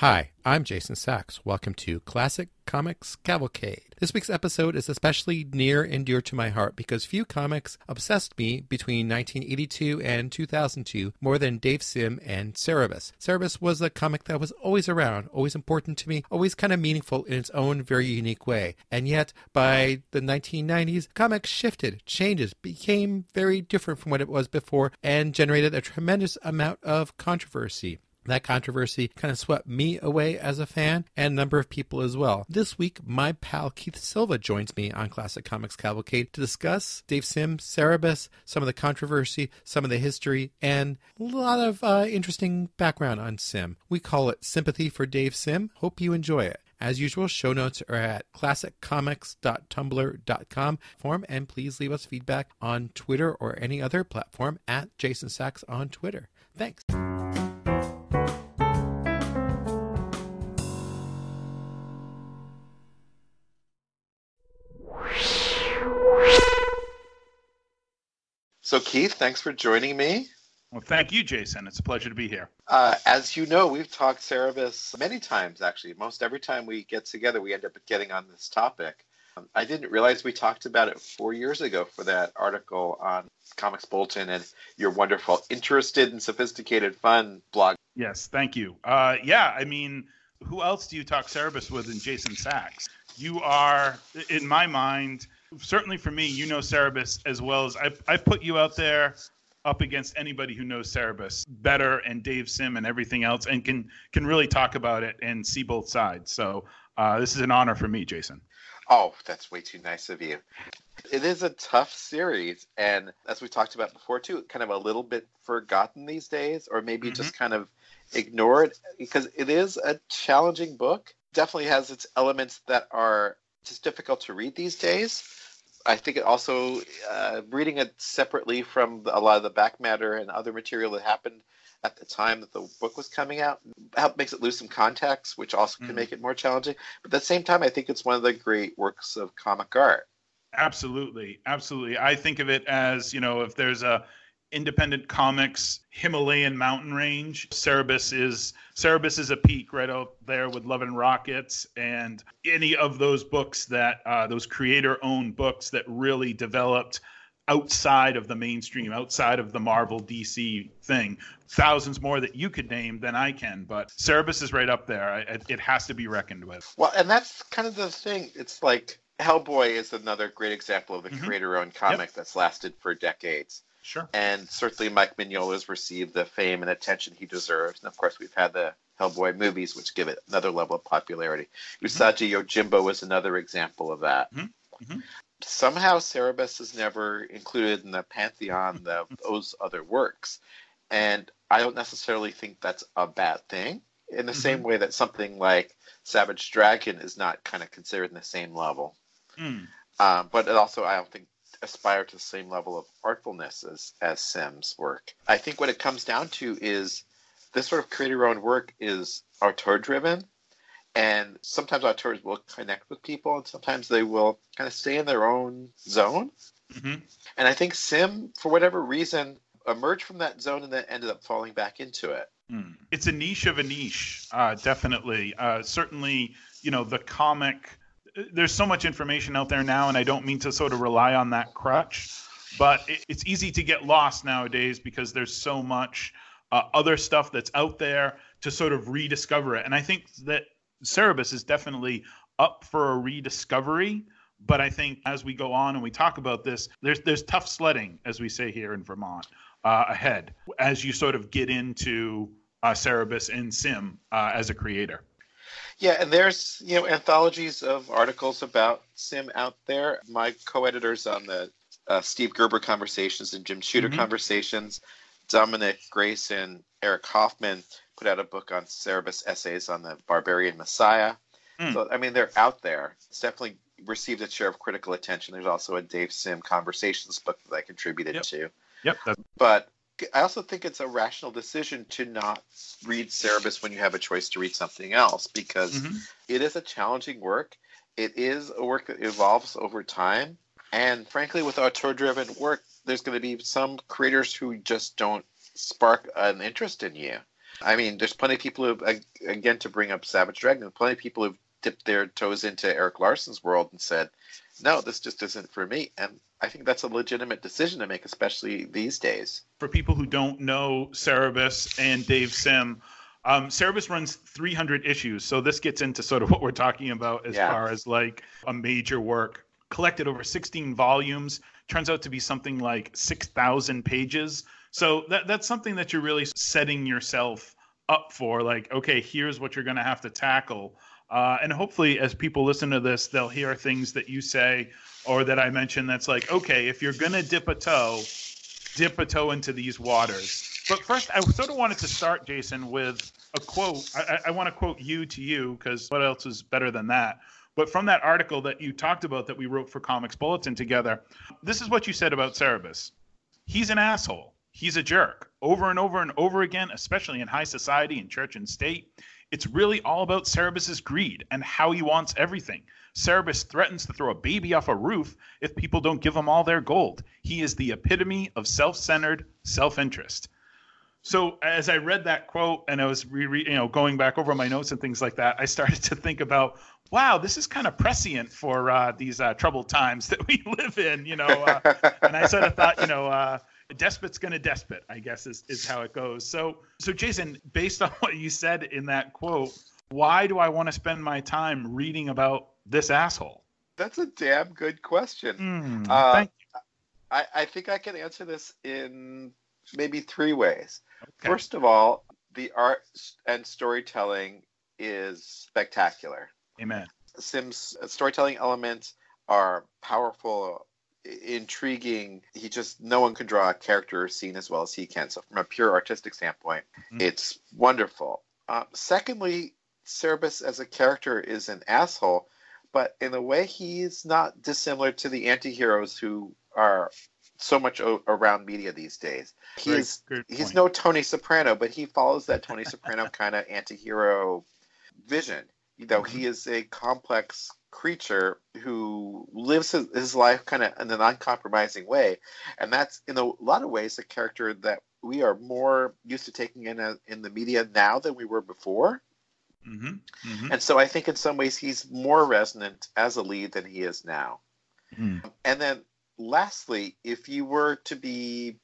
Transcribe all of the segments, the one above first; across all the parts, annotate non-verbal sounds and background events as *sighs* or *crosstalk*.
Hi, I'm Jason Sacks. Welcome to Classic Comics Cavalcade. This week's episode is especially near and dear to my heart because few comics obsessed me between 1982 and 2002 more than Dave Sim and Cerebus. Cerebus was a comic that was always around, always important to me, always kind of meaningful in its own very unique way. And yet, by the 1990s, comics shifted, changes, became very different from what it was before, and generated a tremendous amount of controversy. That controversy kind of swept me away as a fan and a number of people as well. This week, my pal Keith Silva joins me on Classic Comics Cavalcade to discuss Dave Sim, Cerebus, some of the controversy, some of the history, and a lot of uh, interesting background on Sim. We call it Sympathy for Dave Sim. Hope you enjoy it. As usual, show notes are at classiccomics.tumblr.com form, and please leave us feedback on Twitter or any other platform at Jason Sacks on Twitter. Thanks. So, Keith, thanks for joining me. Well, thank you, Jason. It's a pleasure to be here. Uh, as you know, we've talked Cerebus many times, actually. Most every time we get together, we end up getting on this topic. Um, I didn't realize we talked about it four years ago for that article on Comics Bulletin and your wonderful Interested and Sophisticated Fun blog. Yes, thank you. Uh, yeah, I mean, who else do you talk Cerebus with than Jason Sacks? You are, in my mind, certainly for me, you know Cerebus as well as I, I put you out there up against anybody who knows Cerebus better and Dave Sim and everything else and can can really talk about it and see both sides. So uh, this is an honor for me, Jason. Oh, that's way too nice of you. It is a tough series, and as we talked about before too, kind of a little bit forgotten these days, or maybe mm-hmm. just kind of ignored because it is a challenging book. Definitely has its elements that are just difficult to read these days. I think it also uh, reading it separately from a lot of the back matter and other material that happened at the time that the book was coming out help makes it lose some context, which also can mm. make it more challenging. But at the same time, I think it's one of the great works of comic art. Absolutely, absolutely. I think of it as you know, if there's a independent comics Himalayan mountain range. Cerebus is Cerebus is a peak right out there with Love and Rockets and any of those books that uh, those creator-owned books that really developed outside of the mainstream, outside of the Marvel DC thing. Thousands more that you could name than I can, but Cerebus is right up there. It, it has to be reckoned with. Well, and that's kind of the thing. It's like Hellboy is another great example of a mm-hmm. creator-owned comic yep. that's lasted for decades. Sure. And certainly Mike Mignola's received the fame and attention he deserves. And of course, we've had the Hellboy movies, which give it another level of popularity. Mm-hmm. Usagi Yojimbo is another example of that. Mm-hmm. Mm-hmm. Somehow, Cerebus is never included in the pantheon *laughs* of those other works. And I don't necessarily think that's a bad thing, in the same mm-hmm. way that something like Savage Dragon is not kind of considered in the same level. Mm. Um, but it also, I don't think aspire to the same level of artfulness as, as Sim's work. I think what it comes down to is this sort of creator owned work is auteur driven. And sometimes auteurs will connect with people, and sometimes they will kind of stay in their own zone. Mm-hmm. And I think Sim, for whatever reason, emerged from that zone and then ended up falling back into it. Mm. It's a niche of a niche, uh, definitely. Uh, certainly, you know, the comic there's so much information out there now, and I don't mean to sort of rely on that crutch, but it, it's easy to get lost nowadays because there's so much uh, other stuff that's out there to sort of rediscover it. And I think that Cerebus is definitely up for a rediscovery. But I think as we go on and we talk about this, there's there's tough sledding, as we say here in Vermont, uh, ahead as you sort of get into uh, Cerebus and Sim uh, as a creator. Yeah, and there's you know anthologies of articles about sim out there. My co-editors on the uh, Steve Gerber conversations and Jim Shooter mm-hmm. conversations, Dominick Grace and Eric Hoffman put out a book on Cerebus essays on the Barbarian Messiah. Mm. So I mean they're out there. It's definitely received a share of critical attention. There's also a Dave Sim conversations book that I contributed yep. to. Yep. But I also think it's a rational decision to not read Cerebus when you have a choice to read something else because mm-hmm. it is a challenging work. It is a work that evolves over time. And frankly, with auteur driven work, there's going to be some creators who just don't spark an interest in you. I mean, there's plenty of people who, again, to bring up Savage Dragon, plenty of people who've dipped their toes into Erik Larsen's world and said, no, this just isn't for me. And I think that's a legitimate decision to make, especially these days. For people who don't know Cerebus and Dave Sim, um, Cerebus runs 300 issues. So this gets into sort of what we're talking about as yeah. far as like a major work collected over 16 volumes. Turns out to be something like 6,000 pages. So that that's something that you're really setting yourself up for. Like, okay, here's what you're going to have to tackle. Uh, and hopefully, as people listen to this, they'll hear things that you say or that I mention that's like, okay, if you're going to dip a toe, dip a toe into these waters. But first, I sort of wanted to start, Jason, with a quote. I, I want to quote you to you because what else is better than that? But from that article that you talked about that we wrote for Comics Bulletin together, this is what you said about Cerebus. He's an asshole. He's a jerk. Over and over and over again, especially in high society and church and state. It's really all about Cerebus's greed and how he wants everything. Cerebus threatens to throw a baby off a roof if people don't give him all their gold. He is the epitome of self-centered self-interest. So as I read that quote and I was re- you know going back over my notes and things like that, I started to think about, wow, this is kind of prescient for uh, these uh, troubled times that we *laughs* live in, you know. Uh, and I sort of thought, you know, uh, despot's going to despot, I guess is, is how it goes. So, so Jason, based *laughs* on what you said in that quote, why do I want to spend my time reading about this asshole? That's a damn good question. Mm, uh, I, I think I can answer this in maybe three ways. Okay. First of all, the art and storytelling is spectacular. Amen. Sim's storytelling elements are powerful, intriguing. He just no one can draw a character or scene as well as he can. So from a pure artistic standpoint, mm-hmm. it's wonderful. Uh, secondly, Cerebus as a character is an asshole, but in a way he's not dissimilar to the anti-heroes who are so much o- around media these days. He's he's no Tony Soprano, but he follows that Tony Soprano *laughs* kind of anti-hero vision. You know, mm-hmm. he is a complex creature who lives his, his life kind of in an uncompromising way, and that's in a lot of ways a character that we are more used to taking in a, in the media now than we were before. Mm-hmm. Mm-hmm. And so I think in some ways he's more resonant as a lead than he is now. Mm. And then lastly, if you were to be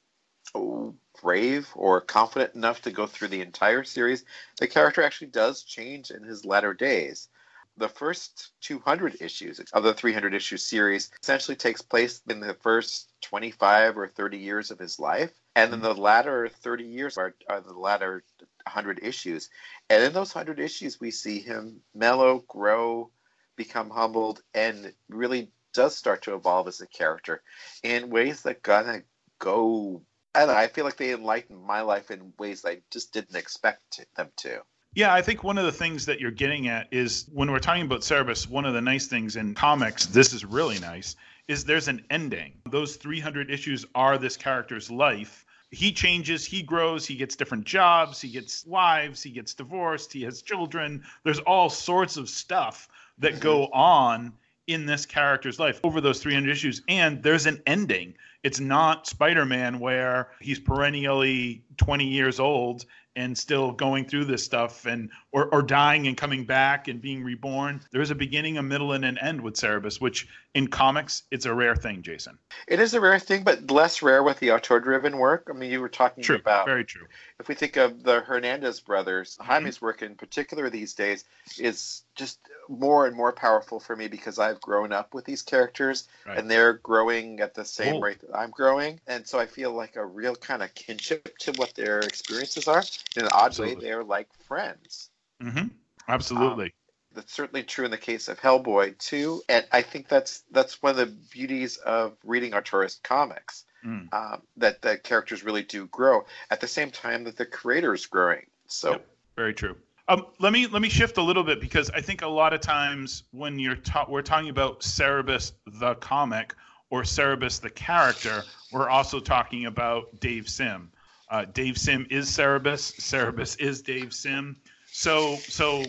oh, brave or confident enough to go through the entire series, the character actually does change in his latter days the first 200 issues of the 300 issue series essentially takes place in the first 25 or 30 years of his life. And then the latter 30 years are, are the latter 100 issues. And in those 100 issues, we see him mellow, grow, become humbled, and really does start to evolve as a character in ways that gonna go. I don't know, I feel like they enlightened my life in ways I just didn't expect them to. Yeah, I think one of the things that you're getting at is when we're talking about Cerebus, one of the nice things in comics, this is really nice, is there's an ending. Those 300 issues are this character's life. He changes, he grows, he gets different jobs, he gets wives, he gets divorced, he has children. There's all sorts of stuff that mm-hmm. go on in this character's life over those 300 issues. And there's an ending. It's not spider-man where he's perennially 20 years old and still going through this stuff and or, or dying and coming back and being reborn. There's a beginning, a middle, and an end with Cerebus, which in comics it's a rare thing, Jason. It is a rare thing, but less rare with the auteur-driven work. I mean, you were talking true, about very true. If we think of the Hernandez brothers, mm-hmm. Jaime's work in particular these days is just more and more powerful for me because I've grown up with these characters right. and they're growing at the same oh. rate that I'm growing. And so I feel like a real kind of kinship to what their experiences are. In an odd Absolutely. way, they're like friends. Mm-hmm. Absolutely. Um, that's certainly true in the case of Hellboy too, and I think that's that's one of the beauties of reading auteurist comics. Mm. Um, that the characters really do grow at the same time that the creator is growing. So yep. very true. Um, let me let me shift a little bit because I think a lot of times when you're ta- we're talking about Cerebus the comic or Cerebus the character, we're also talking about Dave Sim. Uh, Dave Sim is Cerebus. Cerebus is Dave Sim. So so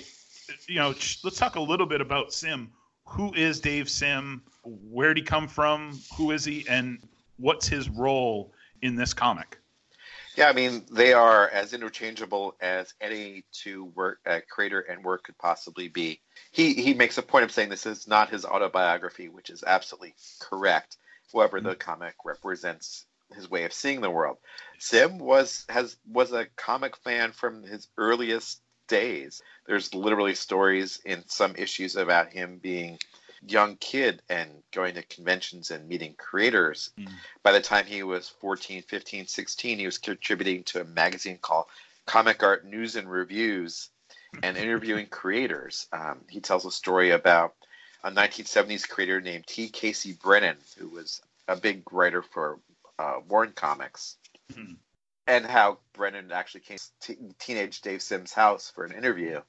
you know let's talk a little bit about Sim. Who is Dave Sim? Where did he come from? Who is he? And what's his role in this comic? Yeah, I mean they are as interchangeable as any two work uh, creator and work could possibly be. He he makes a point of saying this is not his autobiography, which is absolutely correct. However, the comic represents his way of seeing the world. Sim was has was a comic fan from his earliest days. There's literally stories in some issues about him being young kid and going to conventions and meeting creators. Mm. By the time he was 14, 15, 16, he was contributing to a magazine called Comic Art News and Reviews and interviewing *laughs* creators. Um, he tells a story about a 1970s creator named T. Casey Brennan, who was a big writer for uh, Warren Comics. Mm. And how Brennan actually came to teenage Dave Sims' house for an interview,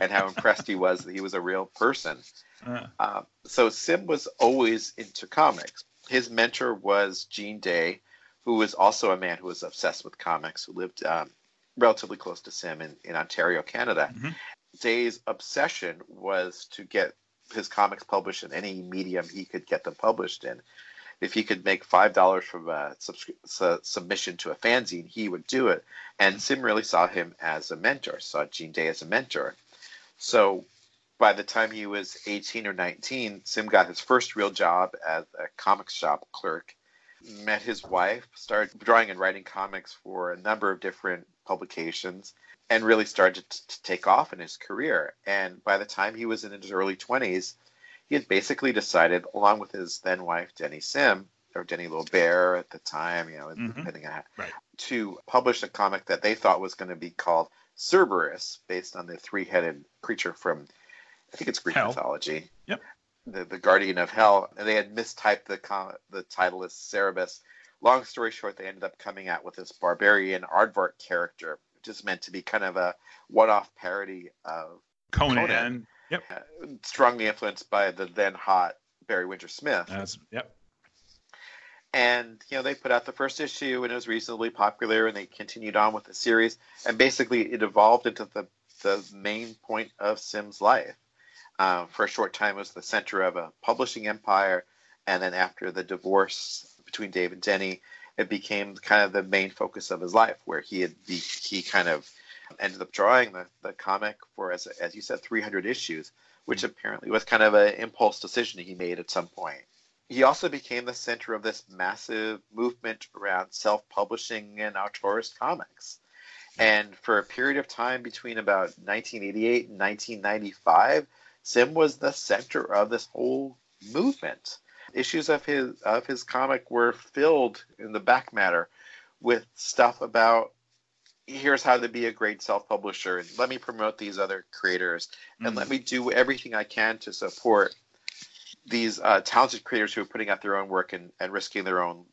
and how impressed he was that he was a real person. Uh. Uh, so Sim was always into comics. His mentor was Gene Day, who was also a man who was obsessed with comics, who lived um, relatively close to Sim in, in Ontario, Canada. Mm-hmm. Day's obsession was to get his comics published in any medium he could get them published in. If he could make five dollars from a subscri- submission to a fanzine, he would do it. And Sim really saw him as a mentor, saw Gene Day as a mentor. So by the time he was 18 or 19, Sim got his first real job as a comic shop clerk, met his wife, started drawing and writing comics for a number of different publications, and really started to, to take off in his career. And by the time he was in his early 20s, he had basically decided, along with his then wife, Deni Sim, or Deni Bear at the time, you know, mm-hmm. depending on how, right. to publish a comic that they thought was going to be called Cerberus, based on the three headed creature from I think it's Greek hell. mythology. Yep. The, the guardian of hell, and they had mistyped the the title as Cerebus. Long story short, they ended up coming out with this barbarian aardvark character, which is meant to be kind of a one-off parody of Conan. Conan yep. Uh, strongly influenced by the then hot Barry Windsor Smith. That's, yep. And you know they put out the first issue and it was reasonably popular, and they continued on with the series, and basically it evolved into the the main point of Sim's life. Uh, for a short time, it was the center of a publishing empire, and then after the divorce between Dave and Deni, it became kind of the main focus of his life, where he had be, he kind of ended up drawing the, the comic for as as you said 300 issues, which mm-hmm. apparently was kind of an impulse decision he made at some point. He also became the center of this massive movement around self-publishing and auteurist comics. And for a period of time between about 1988 and 1995, Sim was the center of this whole movement. Issues of his of his comic were filled in the back matter with stuff about here's how to be a great self-publisher and let me promote these other creators and mm-hmm. let me do everything I can to support these uh, talented creators who are putting out their own work and, and risking their own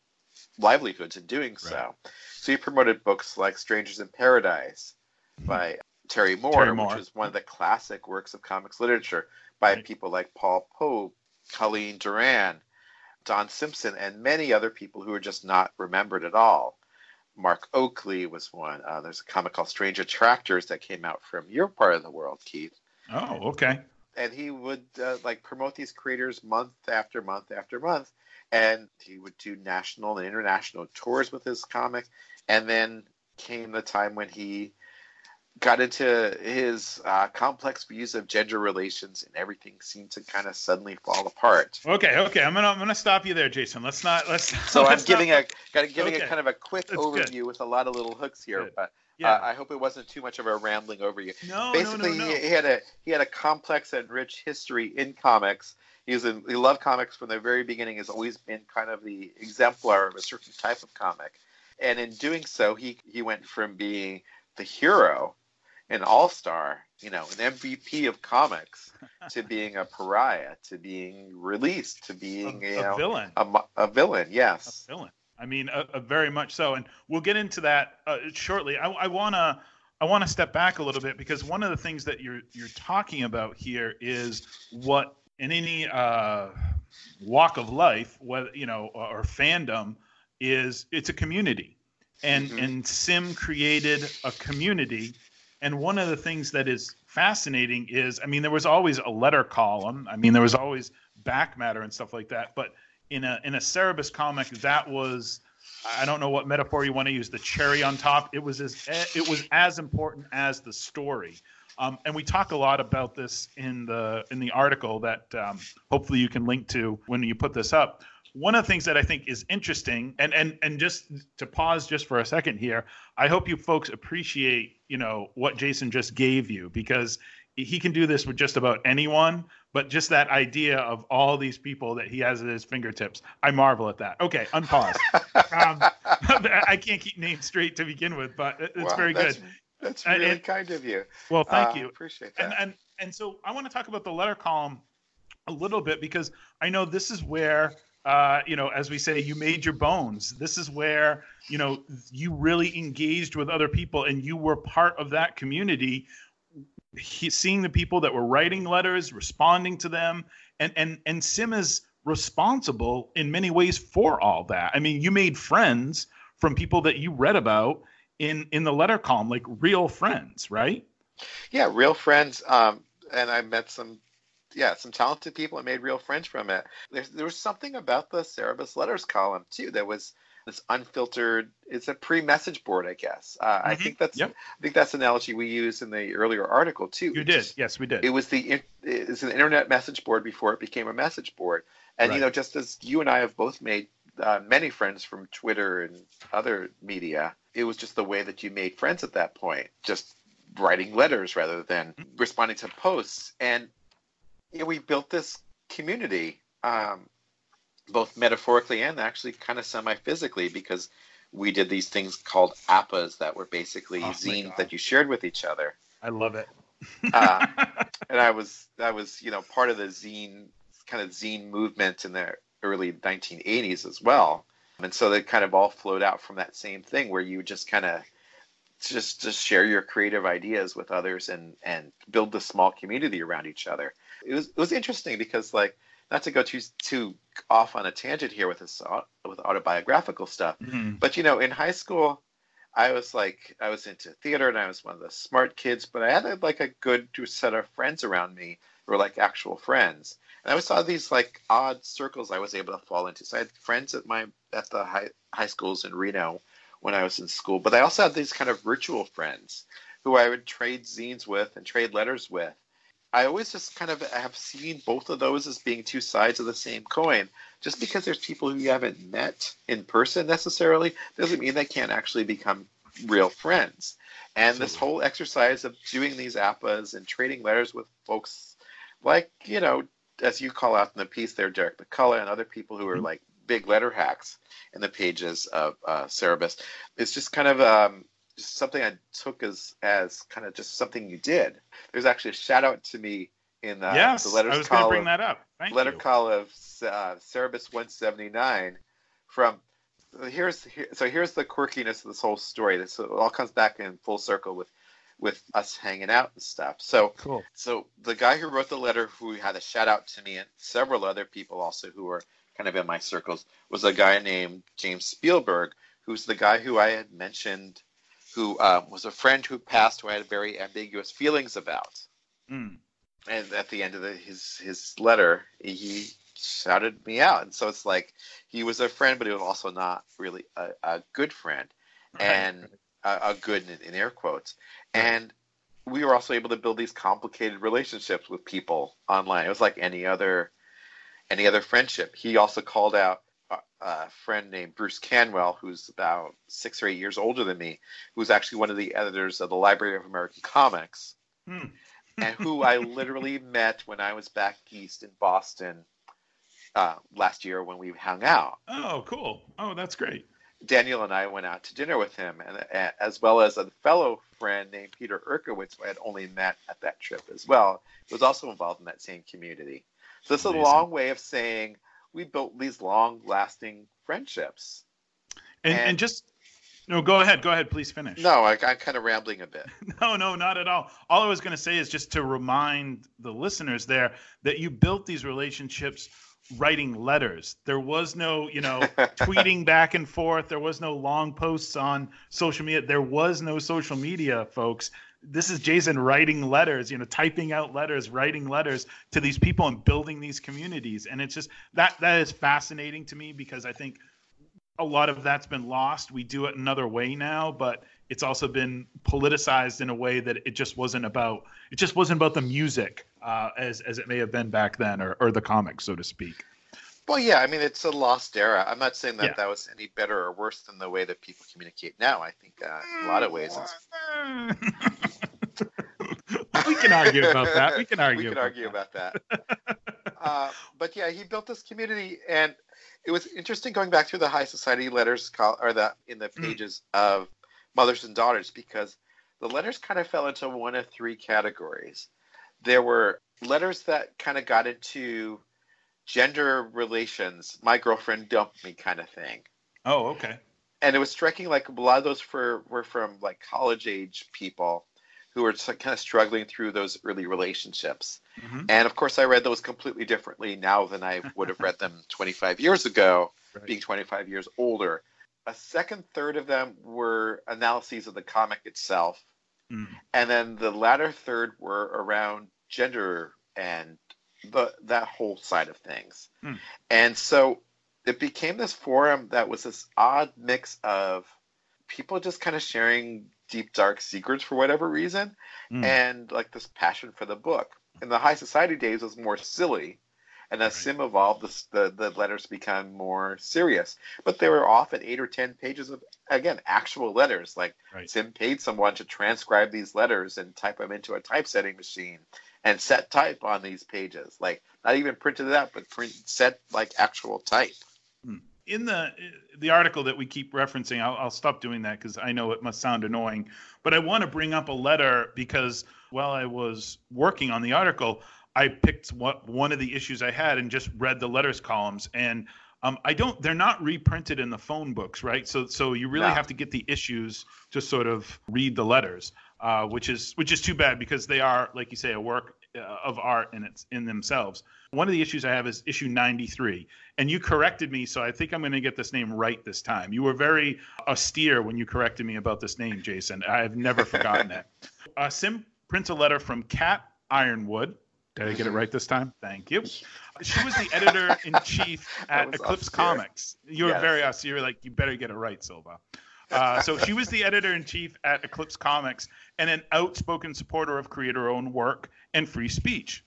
livelihoods in doing right. so. So he promoted books like Strangers in Paradise mm-hmm. by Terry Moore, Terry Moore, which is one of the classic works of comics literature by right. people like Paul Pope, Colleen Doran, Don Simpson, and many other people who are just not remembered at all. Mark Oakley was one. Uh, there's a comic called Strange Attractors that came out from your part of the world, Keith. Oh, okay. And he would uh, like promote these creators month after month after month, and he would do national and international tours with his comic. And then came the time when he got into his uh, complex views of gender relations, and everything seemed to kind of suddenly fall apart. Okay, okay, I'm gonna I'm gonna stop you there, Jason. Let's not let's. So let's I'm giving not... a giving okay. a kind of a quick That's overview good. with a lot of little hooks here, good. but. Yeah. Uh, I hope it wasn't too much of a rambling over you. No, Basically, no, no, no. He, he had a he had a complex and rich history in comics. He's in, he loved comics from the very beginning. Has always been kind of the exemplar of a certain type of comic, and in doing so, he he went from being the hero an all star, you know, an MVP of comics, *laughs* to being a pariah, to being released, to being a, you know, villain, a, a, villain, yes, a villain. I mean, a, very much so, and we'll get into that uh, shortly. I, I wanna. I want to step back a little bit because one of the things that you're you're talking about here is what in any uh, walk of life, whether you know or, or fandom, is it's a community, and mm-hmm. and Sim created a community and one of the things that is fascinating is, I mean, there was always a letter column. I mean, there was always back matter and stuff like that. But in a in a Cerebus comic, that was I don't know what metaphor you want to use, the cherry on top. It was as it was as important as the story. Um, and we talk a lot about this in the in the article that um, hopefully you can link to when you put this up. One of the things that I think is interesting, and and and just to pause just for a second here, I hope you folks appreciate you know what Jason just gave you because he can do this with just about anyone but just that idea of all these people that he has at his fingertips i marvel at that. Okay unpause. *laughs* Um, *laughs* i can't keep names straight to begin with but it's well, very that's, good. that's really and, kind of you. Well thank uh, you. appreciate that. and, and and so i want to talk about the letter column a little bit because i know this is where uh, you know, as we say, you made your bones. This is where, you know, you really engaged with other people and you were part of that community he, seeing the people that were writing letters, responding to them, and and and Sim is responsible in many ways for all that. I mean, you made friends from people that you read about in in the letter column, like real friends, right? Yeah, real friends. Um, and I met some, yeah, some talented people and made real friends from it. There's, there was something about the Cerebus letters column too that was this unfiltered it's a pre-message board i guess uh, mm-hmm. i think that's yep. i think that's analogy we used in the earlier article too you did yes we did it was the it's an internet message board before it became a message board and right. you know just as you and i have both made uh, many friends from twitter and other media it was just the way that you made friends at that point just writing letters rather than mm-hmm. responding to posts and know, we built this community um, both metaphorically and actually kind of semi-physically because we did these things called appas that were basically oh zines that you shared with each other. I love it. uh, *laughs* and I was I was you know part of the zine kind of zine movement in the early 1980s as well, and so they kind of all flowed out from that same thing where you just kind of just just share your creative ideas with others and and build the small community around each other. It was it was interesting because like not to go too too off on a tangent here with this with autobiographical stuff, mm-hmm. but you know, in high school, I was like I was into theater and I was one of the smart kids, but I had like a good set of friends around me who were like actual friends. And I always saw these like odd circles I was able to fall into. So I had friends at my at the high high schools in Reno when I was in school, but I also had these kind of virtual friends who I would trade zines with and trade letters with. I always just kind of have seen both of those as being two sides of the same coin. Just because there's people who you haven't met in person necessarily doesn't mean they can't actually become real friends. And this whole exercise of doing these appas and trading letters with folks like, you know, as you call out in the piece there, Derek McCulloch and other people who are mm-hmm. like big letter hacks in the pages of uh, Cerebus, it's just kind of um, just something I took as as kind of just something you did. There's actually a shout out to me in uh, yes, the letters I was going to bring that up. Thank letter you. call of uh, Cerebus 179 from here's here, so here's the quirkiness of this whole story. This all comes back in full circle with with us hanging out and stuff. So cool. So the guy who wrote the letter, who had a shout out to me and several other people also who were kind of in my circles, was a guy named James Spielberg, who's the guy who I had mentioned who um, was a friend who passed who I had very ambiguous feelings about. Mm. And at the end of the, his his letter, he shouted me out, and so it's like he was a friend, but he was also not really a, a good friend, right. and a, a, good in, in air quotes. And we were also able to build these complicated relationships with people online. It was like any other any other friendship. He also called out a friend named Bruce Canwell, who's about six or eight years older than me, who's actually one of the editors of the Library of American Comics, hmm. and who *laughs* I literally met when I was back east in Boston uh, last year when we hung out. Oh, cool! Oh, that's great. Daniel and I went out to dinner with him, and uh, as well as a fellow friend named Peter Erkowitz, who I had only met at that trip as well, was also involved in that same community. So it's a long way of saying we built these long lasting friendships. And, and, and just no, go ahead. Go ahead. Please finish. No, I, am kind of rambling a bit. *laughs* no, no, not at all. All I was going to say is just to remind the listeners there that you built these relationships writing letters. There was no, you know, *laughs* tweeting back and forth. There was no long posts on social media. There was no social media, folks this is Jason writing letters, you know, typing out letters, writing letters to these people and building these communities. And it's just that that is fascinating to me because I think a lot of that's been lost. We do it another way now, but it's also been politicized in a way that it just wasn't about it just wasn't about the music uh, as as it may have been back then or, or the comics so to speak well yeah i mean it's a lost era i'm not saying that Yeah. that was any better or worse than the way that people communicate now i think uh, in a lot of ways it's *laughs* we can argue about that we can *laughs* argue we can about argue that. about that uh, but yeah he built this community and it was interesting going back through the high society letters col- or the in the Mm. pages of mothers and daughters because the letters kind of fell into one of three categories there were letters that kind of got into gender relations my girlfriend dumped me kind of thing oh okay and it was striking like a lot of those for, were from like college age people who were just, kind of struggling through those early relationships Mhm. and of course i read those completely differently now than i would have read them *laughs* 25 years ago Right. being 25 years older a second third of them were analyses of the comic itself Mm. and then the latter third were around gender and the that whole side of things Hmm. and so it became this forum that was this odd mix of people just kind of sharing deep dark secrets for whatever reason Mm. and like this passion for the book in the high society days was more silly and as Right. sim evolved the, the, the letters become more serious but they were often eight or ten pages of again actual letters like Right. sim paid someone to transcribe these letters and type them into a typesetting machine and set type on these pages like not even printed it out but print set like actual type in the the article that we keep referencing, I'll, I'll stop doing that because I know it must sound annoying. But I want to bring up a letter because while I was working on the article, I picked what one of the issues I had and just read the letters columns. And um, I don't; they're not reprinted in the phone books, right? So so you really No. have to get the issues to sort of read the letters, uh, which is which is too bad because they are, like you say, a work uh, of art in its in themselves. One of the issues I have is issue 93 and you corrected me, so I think I'm going to get this name right this time. You were very austere when you corrected me about this name, Jason. I've never forgotten it. *laughs* Uh, Sim prints a letter from Cat Yronwode. Did I get it right this time? Thank you. She was the editor in chief *laughs* at Eclipse austere. Comics. You were Yes. very austere, like you better get it right, Silva. Uh, so she was the editor in chief at Eclipse Comics and an outspoken supporter of creator-owned work and free speech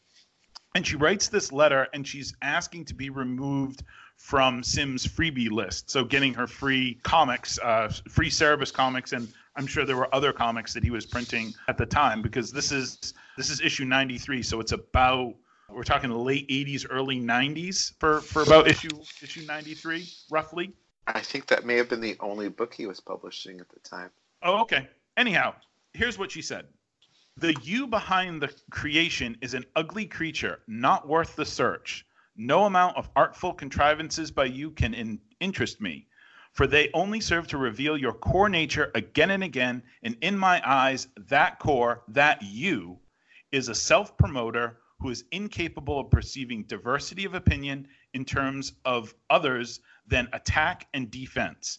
and she writes this letter and she's asking to be removed from Sim's freebie list. So getting her free comics, uh, free Cerebus comics, and I'm sure there were other comics that he was printing at the time because this is this is issue 93, so it's about we're talking the late 80s, early 90s for for about issue issue 93 roughly. I think that may have been the only book he was publishing at the time Oh, okay. Anyhow, here's what she said. The you behind the creation is an ugly creature, not worth the search. No amount of artful contrivances by you can in- interest me, for they only serve to reveal your core nature again and again, and in my eyes, that core, that you, is a self promoter who is incapable of perceiving diversity of opinion in terms of others than attack and defense.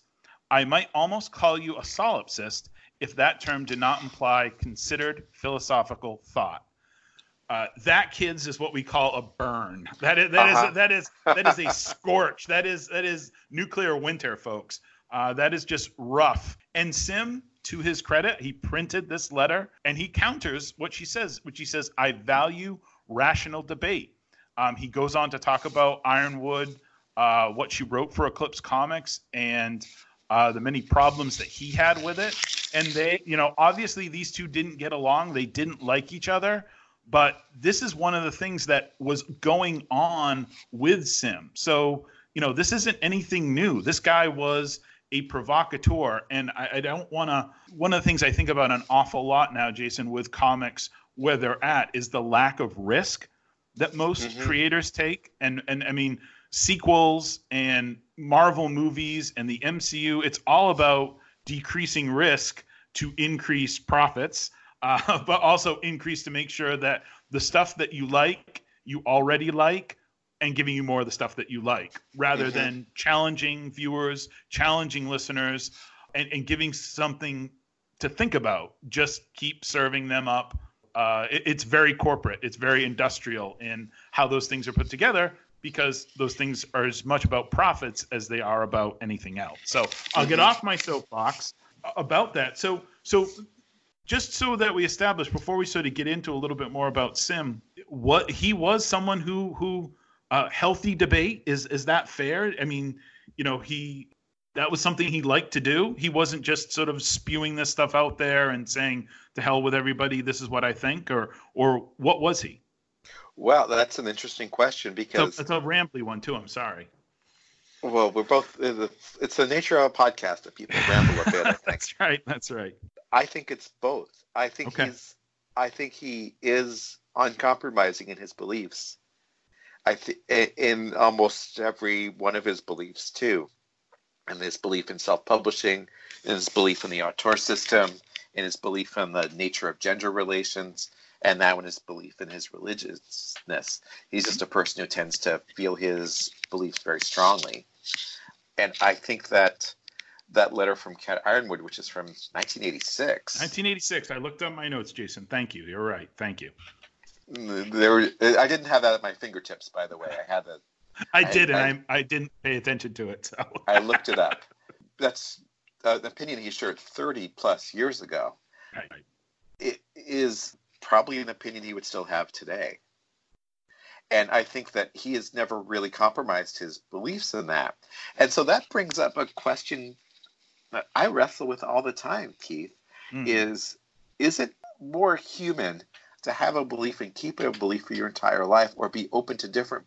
I might almost call you a solipsist if that term did not imply considered philosophical thought. Uh, that kids is what we call a burn. That is that is- Uh-huh. that is that is a scorch. That is that is nuclear winter, folks. Uh, that is just rough. And Sim, to his credit, he printed this letter and he counters what she says, which he says, "I value rational debate." Um, he goes on to talk about Yronwode, uh, what she wrote for Eclipse Comics, and uh, the many problems that he had with it. And they, you know, obviously these two didn't get along. They didn't like each other. But this is one of the things that was going on with Sim. So, you know, this isn't anything new. This guy was a provocateur. And I, I don't want to, one of the things I think about an awful lot now, Jason, with comics where they're at is the lack of risk that most Mhm. creators take. And, and I mean, sequels and Marvel movies and the MCU, it's all about decreasing risk to increase profits, *laughs* uh, but also increase to make sure that the stuff that you like, you already like, and giving you more of the stuff that you like, rather Mhm. than challenging viewers, challenging listeners, and, and giving something to think about. Just keep serving them up. Uh, it- it's very corporate. It's very industrial in how those things are put together because those things are as much about profits as they are about anything else. So I'll get off my soapbox about that. So so just so that we establish before we sort of get into a little bit more about Sim, what he was someone who who uh, healthy debate is is that fair? I mean, you know, he that was something he liked to do. He wasn't just sort of spewing this stuff out there and saying to hell with everybody, this is what I think, or or what was he? Well, that's an interesting question because it's a, it's a rambly one too. I'm sorry. Well, we're both. Uh, it's the nature of a podcast that people ramble a bit. *laughs* that's right. That's right. I think it's both. I think okay. he's. I think he is uncompromising in his beliefs. I think in almost every one of his beliefs too, and his belief in self-publishing, in his belief in the auteur system, in his belief in the nature of gender relations, and that one his belief in his religiousness. He's just a person who tends to feel his beliefs very strongly. And I think that that letter from Cat Yronwode, which is from 1986. 1986. I looked up my notes, Jason. Thank you. You're right. Thank you. There were, I didn't have that at my fingertips, by the way. I had that. I, did, I, and I, I, didn't pay attention to it. So. I looked it up. *laughs* That's uh, an opinion he shared 30 plus years ago. Right. It is probably an opinion he would still have today. And I think that he has never really compromised his beliefs in that. And so that brings up a question that I wrestle with all the time, Keith, mm. is is it more human to have a belief and keep a belief for your entire life or be open to different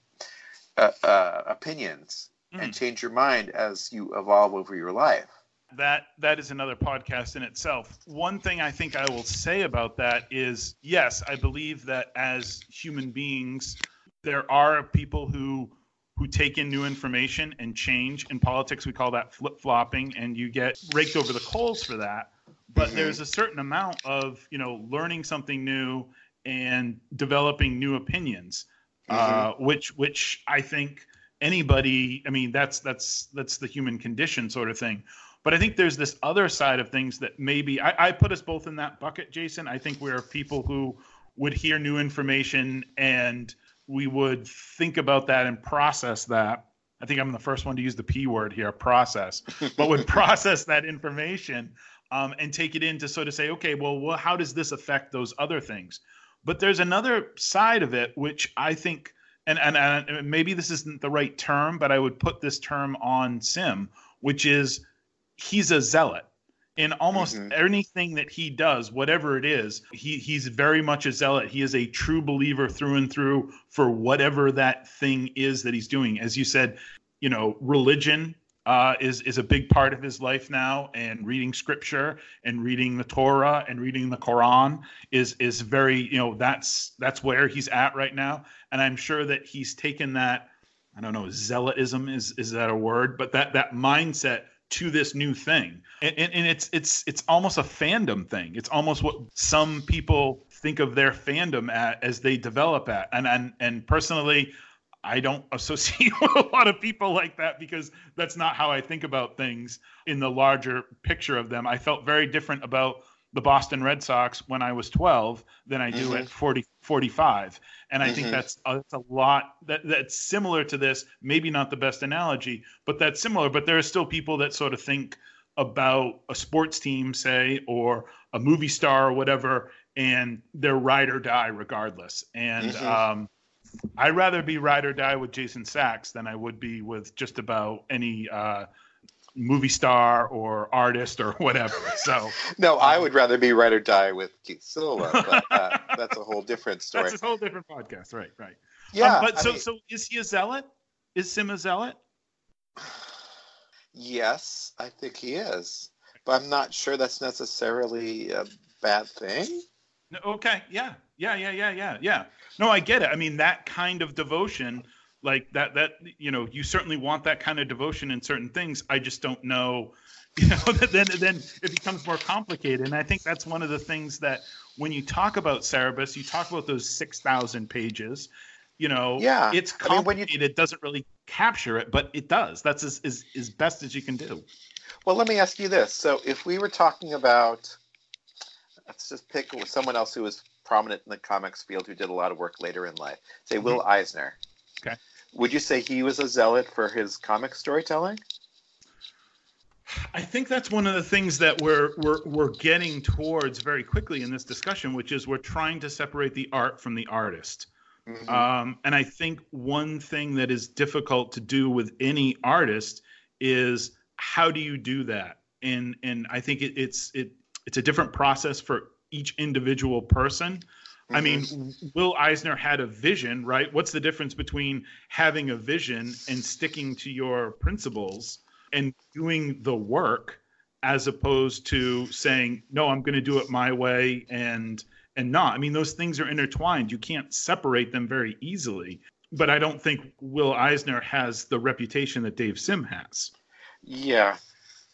uh, uh, opinions mm. and change your mind as you evolve over your life? that that is another podcast in itself. One thing I think I will say about that is yes, I believe that as human beings, there are people who who take in new information and change. In politics, we call that flip flopping, and you get raked over the coals for that. But mm-hmm. there's a certain amount of you know learning something new and developing new opinions, mm-hmm. uh, which which I think anybody. I mean, that's that's that's the human condition sort of thing. But I think there's this other side of things that maybe I, I put us both in that bucket, Jason. I think we're people who would hear new information and we would think about that and process that. I think I'm the first one to use the P word here, process, *laughs* but would process that information um, and take it in to sort of say, okay, well, well, how does this affect those other things? But there's another side of it, which I think, and, and, and maybe this isn't the right term, but I would put this term on Sim, which is he's a zealot in almost mm-hmm. anything that he does, whatever it is, he, he's very much a zealot. He is a true believer through and through for whatever that thing is that he's doing. As you said, you know, religion uh, is is a big part of his life now, and reading scripture and reading the Torah and reading the Quran is is very you know that's that's where he's at right now. And I'm sure that he's taken that. I don't know, zealotism is is that a word? But that that mindset to this new thing and, and, and, it's it's it's almost a fandom thing it's almost what some people think of their fandom at, as they develop at and and and personally I don't associate *laughs* with a lot of people like that because that's not how I think about things in the larger picture of them. I felt very different about the Boston Red Sox when I was 12 than I do mm-hmm. at 40, 45. And I mm-hmm. think that's a, that's a lot that that's similar to this, maybe not the best analogy, but that's similar. But there are still people that sort of think about a sports team, say, or a movie star or whatever, and they're ride or die regardless. And mm-hmm. um, I'd rather be ride or die with Jason Sacks than I would be with just about any uh, movie star or artist or whatever. So *laughs* no, I would rather be ride or die with Keith Silva, but uh, *laughs* that's a whole different story. That's a whole different podcast, right? Right. Yeah. Um, but I so mean, so is he a zealot? Is Sim a zealot? *sighs* Yes, I think he is, but I'm not sure that's necessarily a bad thing. Okay. Yeah. Yeah. Yeah. Yeah. Yeah. Yeah. No, I get it. I mean, that kind of devotion like that that you know you certainly want that kind of devotion in certain things i just don't know *laughs* you know then then it becomes more complicated and i think that's one of the things that when you talk about Cerebus, you talk about those 6000 pages you know yeah it's complicated I mean, you... it doesn't really capture it but it does that's as, as, as best as you can do well let me ask you this so if we were talking about let's just pick someone else who was prominent in the comics field who did a lot of work later in life say mm-hmm. will eisner Okay. would you say he was a zealot for his comic storytelling? I think that's one of the things that we're we're we're getting towards very quickly in this discussion, which is we're trying to separate the art from the artist. Mm-hmm. Um, and I think one thing that is difficult to do with any artist is how do you do that? And and I think it, it's it it's a different process for each individual person. I mean, mm-hmm. Will Eisner had a vision, right? What's the difference between having a vision and sticking to your principles and doing the work as opposed to saying, no, I'm going to do it my way and and not. I mean, those things are intertwined. You can't separate them very easily. But I don't think Will Eisner has the reputation that Dave Sim has. Yeah,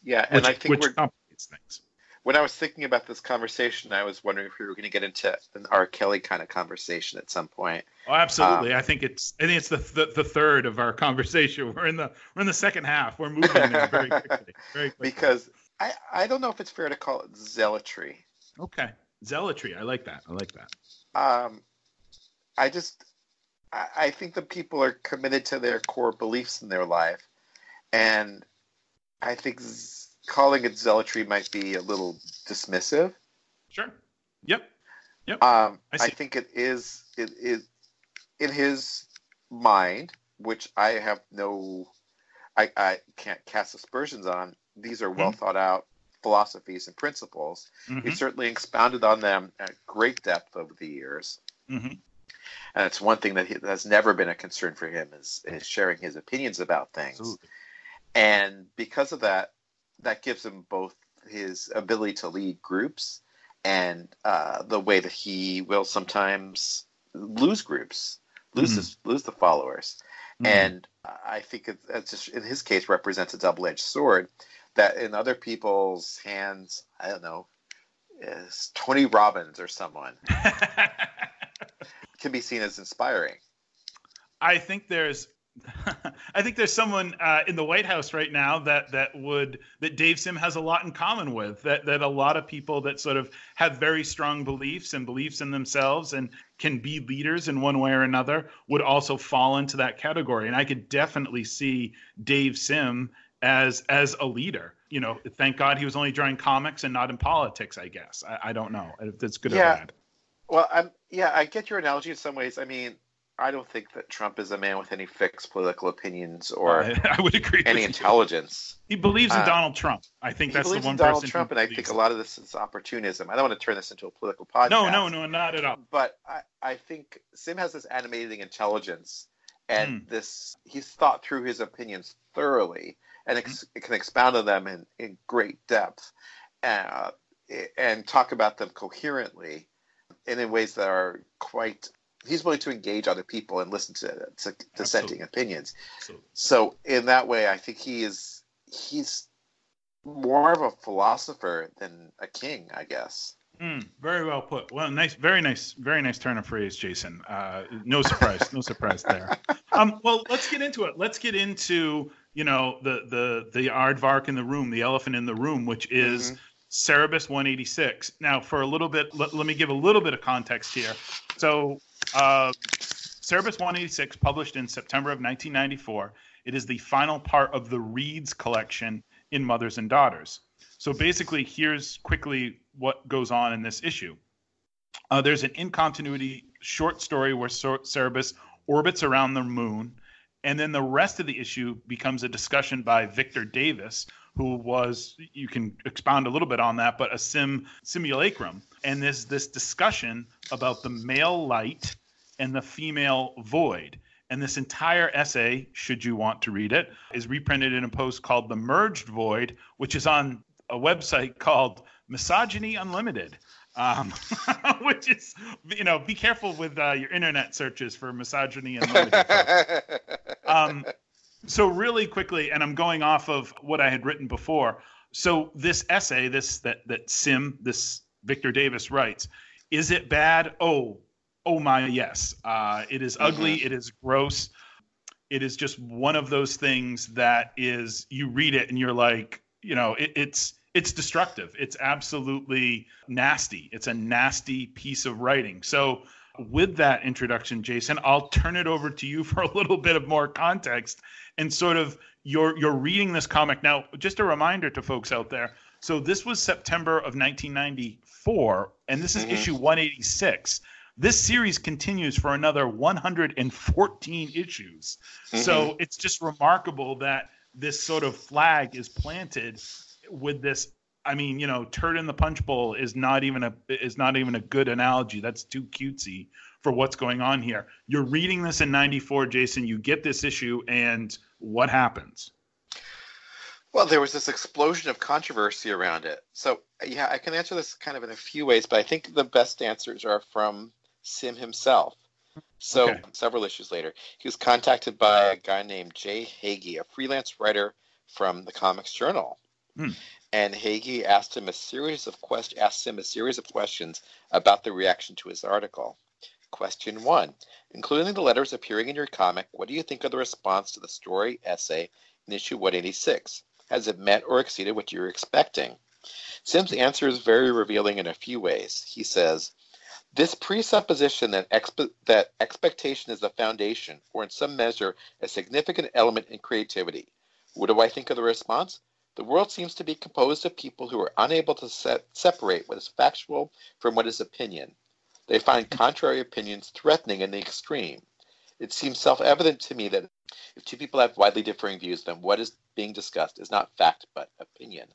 yeah, and which, I think which we're complicates things. When I was thinking about this conversation, I was wondering if we were going to get into an R. Kelly kind of conversation at some point. Oh, absolutely. Um, I think it's I think it's the, the, the third of our *laughs* conversation. We're in the we're in the second half. We're moving there very quickly. Very quickly. *laughs* Because I I don't know if it's fair to call it zealotry. Okay, zealotry. I like that. I like that. Um, I just I, I think the people are committed to their core beliefs in their life, and I think z- calling it zealotry might be a little dismissive. Sure. Yep. Yep. Um, I, I, think it is. It is in his mind, which I have no, I, I can't cast aspersions on. These are well mm-hmm. thought out philosophies and principles. Mm-hmm. He certainly expounded on them at great depth over the years. Mm-hmm. And it's one thing that, he, that, has never been a concern for him is, is sharing his opinions about things. Absolutely. And because of that, that gives him both his ability to lead groups and uh, the way that he will sometimes lose groups, lose mm. his, lose the followers. Mm. And I think it, it's just in his case represents a double edged sword that in other people's hands, I don't know, is Tony Robbins or someone *laughs* can be seen as inspiring. I think there's *laughs* I think there's someone uh, in the White House right now that that would that Dave Sim has a lot in common with. That that a lot of people that sort of have very strong beliefs and beliefs in themselves and can be leaders in one way or another would also fall into that category. And I could definitely see Dave Sim as as a leader. You know, thank God he was only drawing comics and not in politics. I guess I, I don't know if that's good yeah. or bad. Well, I'm yeah, I get your analogy in some ways. I mean, I don't think that Trump is a man with any fixed political opinions or I, *laughs* I would agree any intelligence. He believes in uh, Donald Trump. I think that's the one. Donald Trump, and I think a lot of this is opportunism. I don't want to turn this into a political podcast. No, no, no, not at all. But I, I think Sim has this animating intelligence, and mm. this he's thought through his opinions thoroughly, and ex- mm. can expound on them in, in great depth, uh, and talk about them coherently, and in ways that are quite he's willing to engage other people and listen to, to dissenting opinions. Absolutely. So in that way, I think he is he's more of a philosopher than a king, I guess. Mm, very well put. Well, nice, very nice, very nice turn of phrase, Jason. Uh, no surprise, no surprise there. *laughs* Um, well, let's get into it. Let's get into you know the the the aardvark in the room, the elephant in the room, which is mm-hmm. Cerebus 186. Now, for a little bit, let, let me give a little bit of context here. So, uh, Cerebus 186, published in September of 1994, it is the final part of the Reads collection in Mothers and Daughters. So basically, here's quickly what goes on in this issue. Uh, there's an incontinuity short story where Cerebus orbits around the moon, and then the rest of the issue becomes a discussion by Viktor Davis, who was you can expound a little bit on that, but a sim simulacrum. And there's this discussion about the male light and the female void. And this entire essay, should you want to read it, is reprinted in a post called The Merged Void, which is on a website called Misogyny Unlimited. Um, *laughs* which is, you know, be careful with uh, your internet searches for misogyny unlimited. *laughs* um, so really quickly, and I'm going off of what I had written before. So this essay, this that that Sim, this Viktor Davis writes, is it bad? Oh, oh my, yes. Uh, it is ugly. Mm-hmm. It is gross. It is just one of those things that is you read it and you're like, you know, it, it's it's destructive. It's absolutely nasty. It's a nasty piece of writing. So with that introduction, Jason, I'll turn it over to you *laughs* for a little bit of more context and sort of you're you're reading this comic now. Just a reminder to folks out there. So this was September of 1994, and this is mm-hmm. issue 186. This series continues for another 114 issues. Mm-hmm. So it's just remarkable that this sort of flag is planted with this I mean, you know, turd in the punch bowl is not even a is not even a good analogy. That's too cutesy for what's going on here. You're reading this in 94, Jason, you get this issue and what happens? Well, there was this explosion of controversy around it. So, yeah, I can answer this kind of in a few ways, but I think the best answers are from Sim himself. So, okay. several issues later, he was contacted by a guy named Jay Hagee, a freelance writer from the Comics Journal. Hmm and Hagee asked him a series of quest- asked him a series of questions about the reaction to his article. Question one: Including the letters appearing in your comic, what do you think of the response to the story essay in issue 186? Has it met or exceeded what you were expecting? Sim's answer is very revealing in a few ways. He says, this presupposition that, that expectation is the foundation, or in some measure, a significant element in creativity. What do I think of the response? The world seems to be composed of people who are unable to set, separate what is factual from what is opinion. They find contrary opinions threatening in the extreme. It seems self evident to me that if two people have widely differing views, then what is being discussed is not fact but opinion.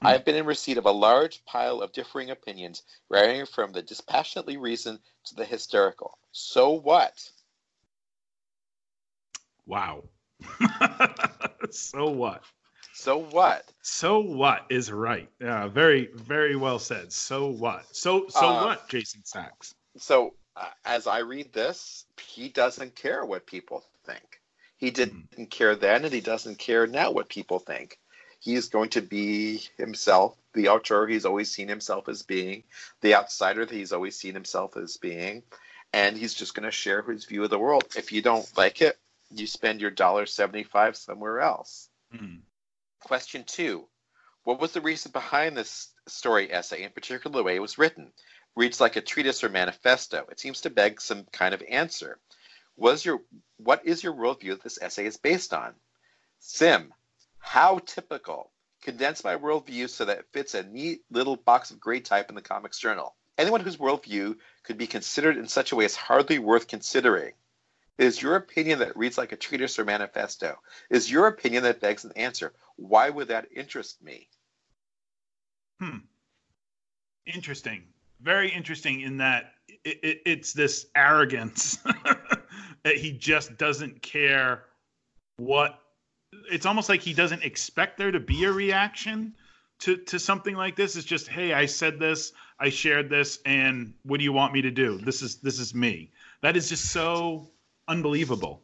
Hmm. I have been in receipt of a large pile of differing opinions, varying from the dispassionately reasoned to the hysterical. So what? Wow. *laughs* so what? So what? So what is right? Yeah, very, very well said. So what? So, so uh, what, Jason Sacks? So, uh, as I read this, he doesn't care what people think. He didn't mm. care then, and he doesn't care now what people think. He's going to be himself, the outsider he's always seen himself as being, the outsider that he's always seen himself as being, and he's just going to share his view of the world. If you don't like it, you spend your dollar seventy-five somewhere else. Mm. Question two What was the reason behind this story essay, in particular the way it was written? Reads like a treatise or manifesto. It seems to beg some kind of answer. Was your what is your worldview that this essay is based on? Sim, how typical. Condense my worldview so that it fits a neat little box of gray type in the Comics Journal. Anyone whose worldview could be considered in such a way is hardly worth considering. Is your opinion that reads like a treatise or manifesto? Is your opinion that begs an answer? Why would that interest me? Hmm. Interesting. Very interesting in that it, it, it's this arrogance *laughs* that he just doesn't care what. It's almost like he doesn't expect there to be a reaction to to something like this. It's just, hey, I said this, I shared this, and what do you want me to do? This is this is me. That is just so unbelievable.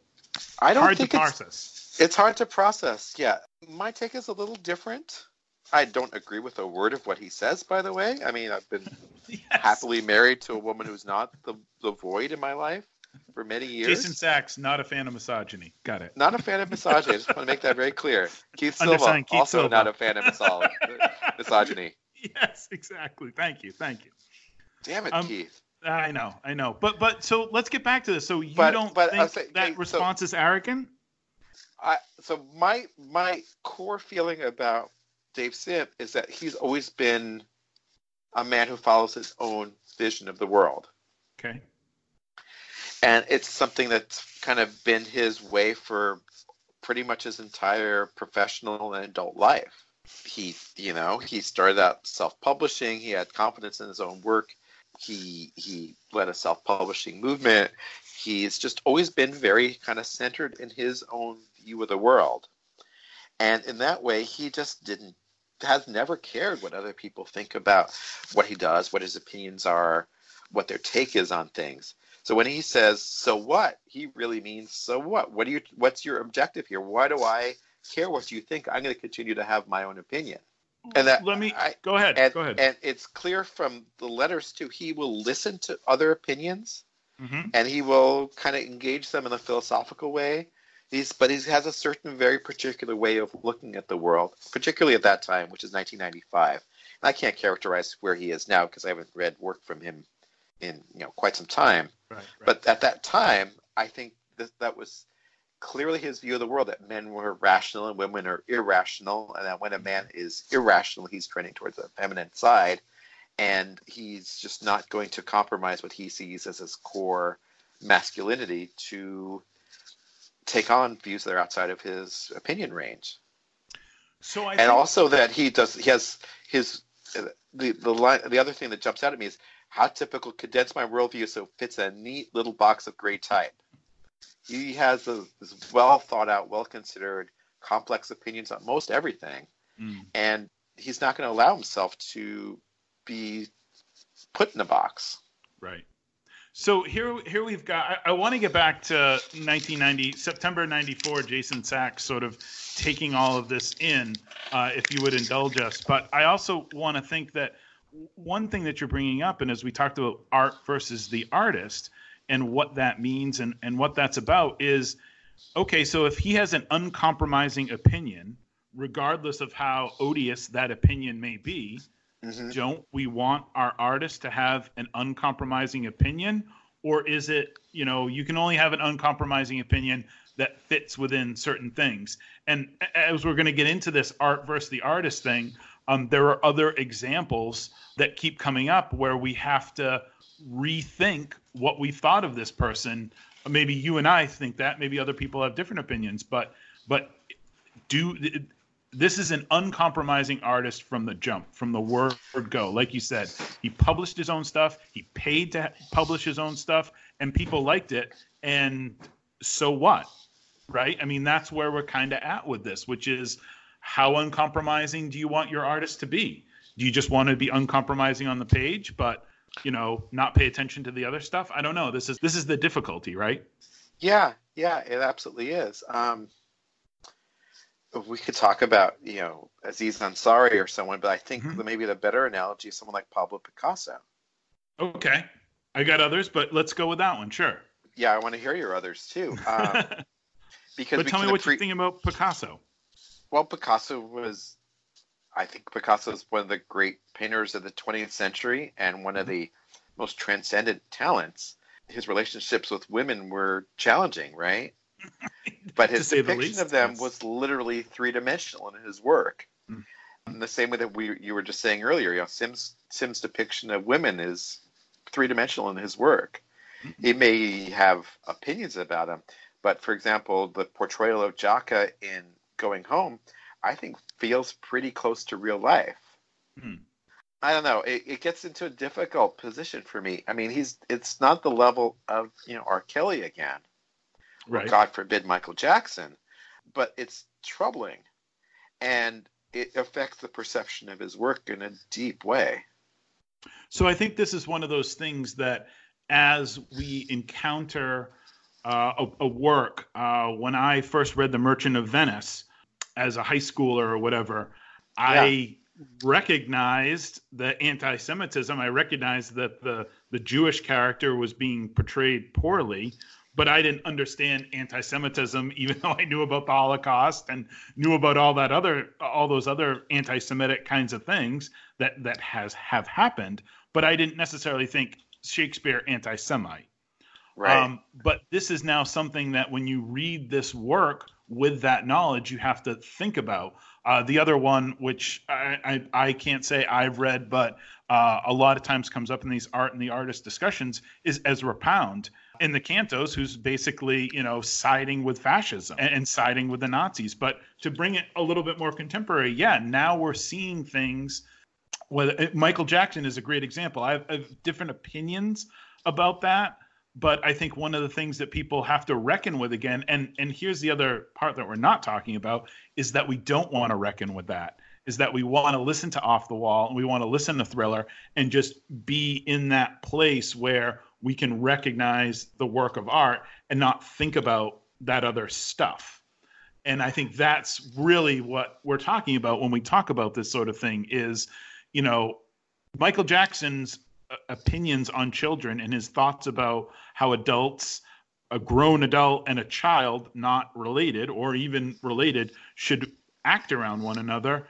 I don't hard think to it's, process. It's hard to process. Yeah, my take is a little different. I don't agree with a word of what he says. By the way, I mean I've been *laughs* yes. happily married to a woman who's not the the void in my life for many years. Jason Sacks, not a fan of misogyny. Got it. Not a fan of misogyny. I just want to make that very clear. Keith Silva, Keith also Silva. not a fan of *laughs* misogyny. Yes, exactly. Thank you. Thank you. Damn it, um, Keith. I know, I know, but but so let's get back to this. So you but, don't but think that response so, is arrogant? I so my my core feeling about Dave Sim is that he's always been a man who follows his own vision of the world. Okay. And it's something that's kind of been his way for pretty much his entire professional and adult life. He, you know, he started out self-publishing. He had confidence in his own work he he led a self-publishing movement. He's just always been very kind of centered in his own view of the world, and in that way, he just didn't has never cared what other people think about what he does, what his opinions are, what their take is on things. So when he says "so what," he really means "so what." What do you? What's your objective here? Why do I care what you think? I'm going to continue to have my own opinion and that let me I, go ahead and, go ahead and it's clear from the letters too he will listen to other opinions mm-hmm. and he will kind of engage them in a philosophical way he's but he has a certain very particular way of looking at the world particularly at that time which is 1995 and i can't characterize where he is now because i haven't read work from him in you know quite some time. Right, right. But at that time, I think that that was clearly his view of the world that men were rational and women are irrational, and that when a man is irrational, he's trending towards the feminine side, and he's just not going to compromise what he sees as his core masculinity to take on views that are outside of his opinion range. So I and think, also that he does he has his the the line the other thing that jumps out at me is how typical condense my worldview so it fits a neat little box of gray type. He has a, this well thought out, well considered, complex opinions on most everything, Mm. and he's not going to allow himself to be put in a box. Right. So here, here we've got. I, I want to get back to 1990, September '94. Jason Sacks sort of taking all of this in, uh, if you would indulge us. But I also want to think that one thing that you're bringing up, and as we talked about art versus the artist, and what that means, and and what that's about, is okay. So if he has an uncompromising opinion, regardless of how odious that opinion may be, Mhm. don't we want our artists to have an uncompromising opinion or is it you know you can only have an uncompromising opinion that fits within certain things and as we're going to get into this art versus the artist thing um, there are other examples that keep coming up where we have to rethink what we thought of this person maybe you and i think that maybe other people have different opinions but but do this is an uncompromising artist from the jump, from the word go. Like you said, he published his own stuff, he paid to publish his own stuff, and people liked it. And so what? Right? I mean, that's where we're kind of at with this, which is how uncompromising do you want your artist to be? Do you just want to be uncompromising on the page, but you know, not pay attention to the other stuff? I don't know. This is this is the difficulty, right? Yeah, yeah, it absolutely is. Um, we could talk about you know Aziz Ansari or someone, but I think Mhm. maybe the better analogy is someone like Pablo Picasso. Okay. I got others, but let's go with that one. Sure. Yeah, I want to hear your others too, um, *laughs* because but tell me what appre- you think about Picasso. Well, Picasso was, I think Picasso is one of the great painters of the 20th century and one of Mm-hmm. the most transcendent talents. His relationships with women were challenging, right? *laughs* But his depiction least, of them yes. was literally three dimensional in his work. Mm. In the same way that we you were just saying earlier, you know, Sim's Sim's depiction of women is three dimensional in his work. Mm-hmm. He may have opinions about them, but for example, the portrayal of Jaka in Going Home, I think feels pretty close to real life. Hmm. I don't know. It, it gets into a difficult position for me. I mean, he's it's not the level of you know R. Kelly again, or Right. God forbid Michael Jackson, but it's troubling, and it affects the perception of his work in a deep way. So I think this is one of those things that as we encounter a, a work, uh, when I first read The Merchant of Venice as a high schooler or whatever, I recognized the anti-Semitism. I recognized that the the Jewish character was being portrayed poorly, but I didn't understand anti-Semitism, *laughs* even though I knew about the Holocaust and knew about all that other all those other anti-Semitic kinds of things that that has have happened. But I didn't necessarily think Shakespeare anti-Semite. Right. Um, but this is now something that when you read this work with that knowledge, you have to think about. Uh, the other one, which I, I, I can't say I've read, but uh, a lot of times comes up in these art and the artist discussions, is Ezra Pound in the Cantos, who's basically you know siding with fascism and, and siding with the Nazis. But to bring it a little bit more contemporary, yeah, now we're seeing things. Whether Michael Jackson is a great example. I have, I have different opinions about that but I think one of the things that people have to reckon with again, and and here's the other part that we're not talking about, is that we don't want to reckon with that. Is that we want to listen to Off the Wall and we want to listen to Thriller and just be in that place where we can recognize the work of art and not think about that other stuff. And I think that's really what we're talking about when we talk about this sort of thing is, you know, Michael Jackson's opinions on children and his thoughts about how adults a grown adult and a child not related or even related should act around one another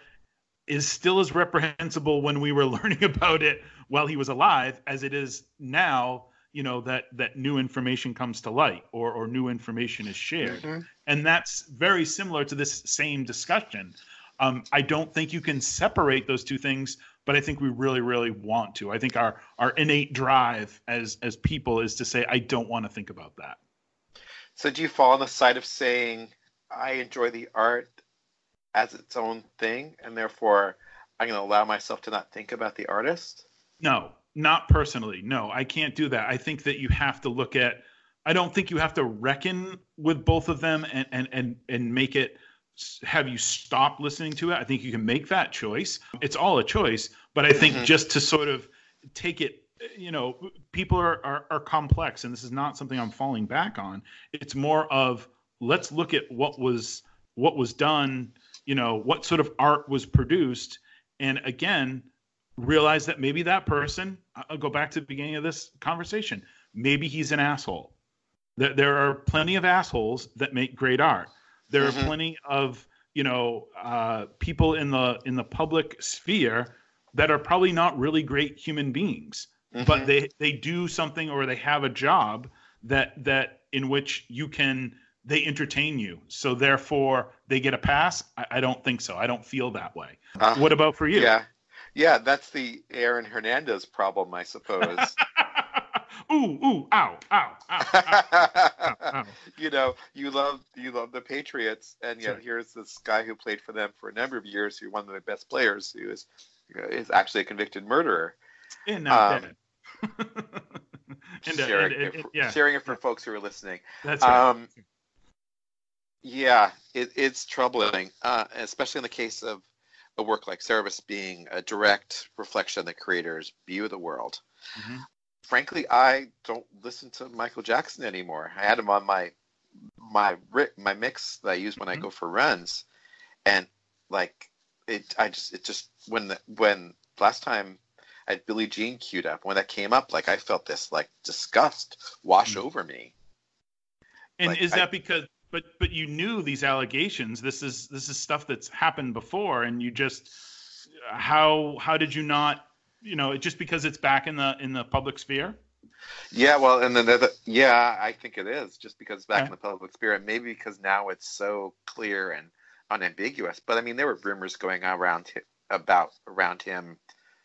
is still as reprehensible when we were *laughs* learning about it while he was alive as it is now you know that that new information comes to light or or new information is shared mm-hmm. and that's very similar to this same discussion um, i don't think you can separate those two things but i think we really really want to i think our our innate drive as as people is to say i don't want to think about that so do you fall on the side of saying i enjoy the art as its own thing and therefore i'm going to allow myself to not think about the artist no not personally. No, I can't do that. I think that you have to look at I don't think you have to reckon with both of them and and and and make it have you stop listening to it. I think you can make that choice. It's all a choice, but I think mm-hmm. just to sort of take it you know, people are, are are complex and this is not something I'm falling back on. It's more of let's look at what was what was done, you know, what sort of art was produced and again, realize that maybe that person, I'll go back to the beginning of this conversation, maybe he's an asshole. There, there are plenty of assholes that make great art. There mm-hmm. are plenty of you know uh, people in the in the public sphere that are probably not really great human beings, mm-hmm. but they they do something or they have a job that that in which you can they entertain you. So therefore they get a pass. I, I don't think so. I don't feel that way. Uh, what about for you? Yeah, yeah, that's the Aaron Hernandez problem, I suppose. *laughs* ooh, ooh, ow, ow, ow, ow, ow, *laughs* You know, you love you love the Patriots, and yet sure. here's this guy who played for them for a number of years, who one of the best players, who is is actually a convicted murderer. And now um, dead. *laughs* and, uh, sharing, and, and, it for, yeah. sharing it for folks who are listening. That's right. Um, yeah, it, it's troubling, uh, especially in the case of a work like Cerebus being a direct reflection of the creator's view of the world. Mm-hmm. Frankly, I don't listen to Michael Jackson anymore. I had him on my my my mix that I use when mm-hmm. I go for runs, and like it, I just it just when the, when last time I had Billie Jean queued up when that came up, like I felt this like disgust wash mm-hmm. over me. And like, is that I, because but but you knew these allegations. This is this is stuff that's happened before, and you just how how did you not you know just because it's back in the in the public sphere? Yeah, well, and then the, yeah, I think it is just because it's back okay. in the public sphere, and maybe because now it's so clear and unambiguous. But I mean, there were rumors going around him, about around him,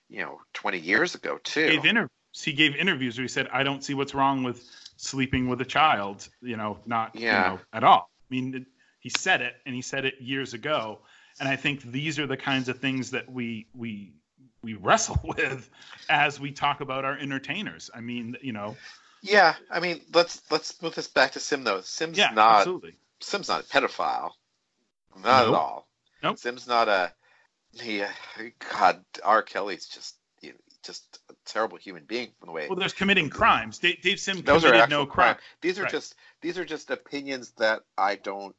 you know, 20 years ago too. He gave interviews. He gave interviews where he said, "I don't see what's wrong with sleeping with a child, you know, not yeah. you know, at all. I mean, he said it, and he said it years ago. And I think these are the kinds of things that we we we wrestle *laughs* with as we talk about our entertainers. I mean, you know. Yeah, I mean, let's let's move this back to Sim though. Sim's yeah, not absolutely. Sim's not a pedophile, not nope. at all. Nope. Sim's not a. He, God, R. Kelly's just you know, just a terrible human being from the way. Well, there's committing crimes. Dave, Dave Sim Those committed no crime. crime. These are right. just these are just opinions that I don't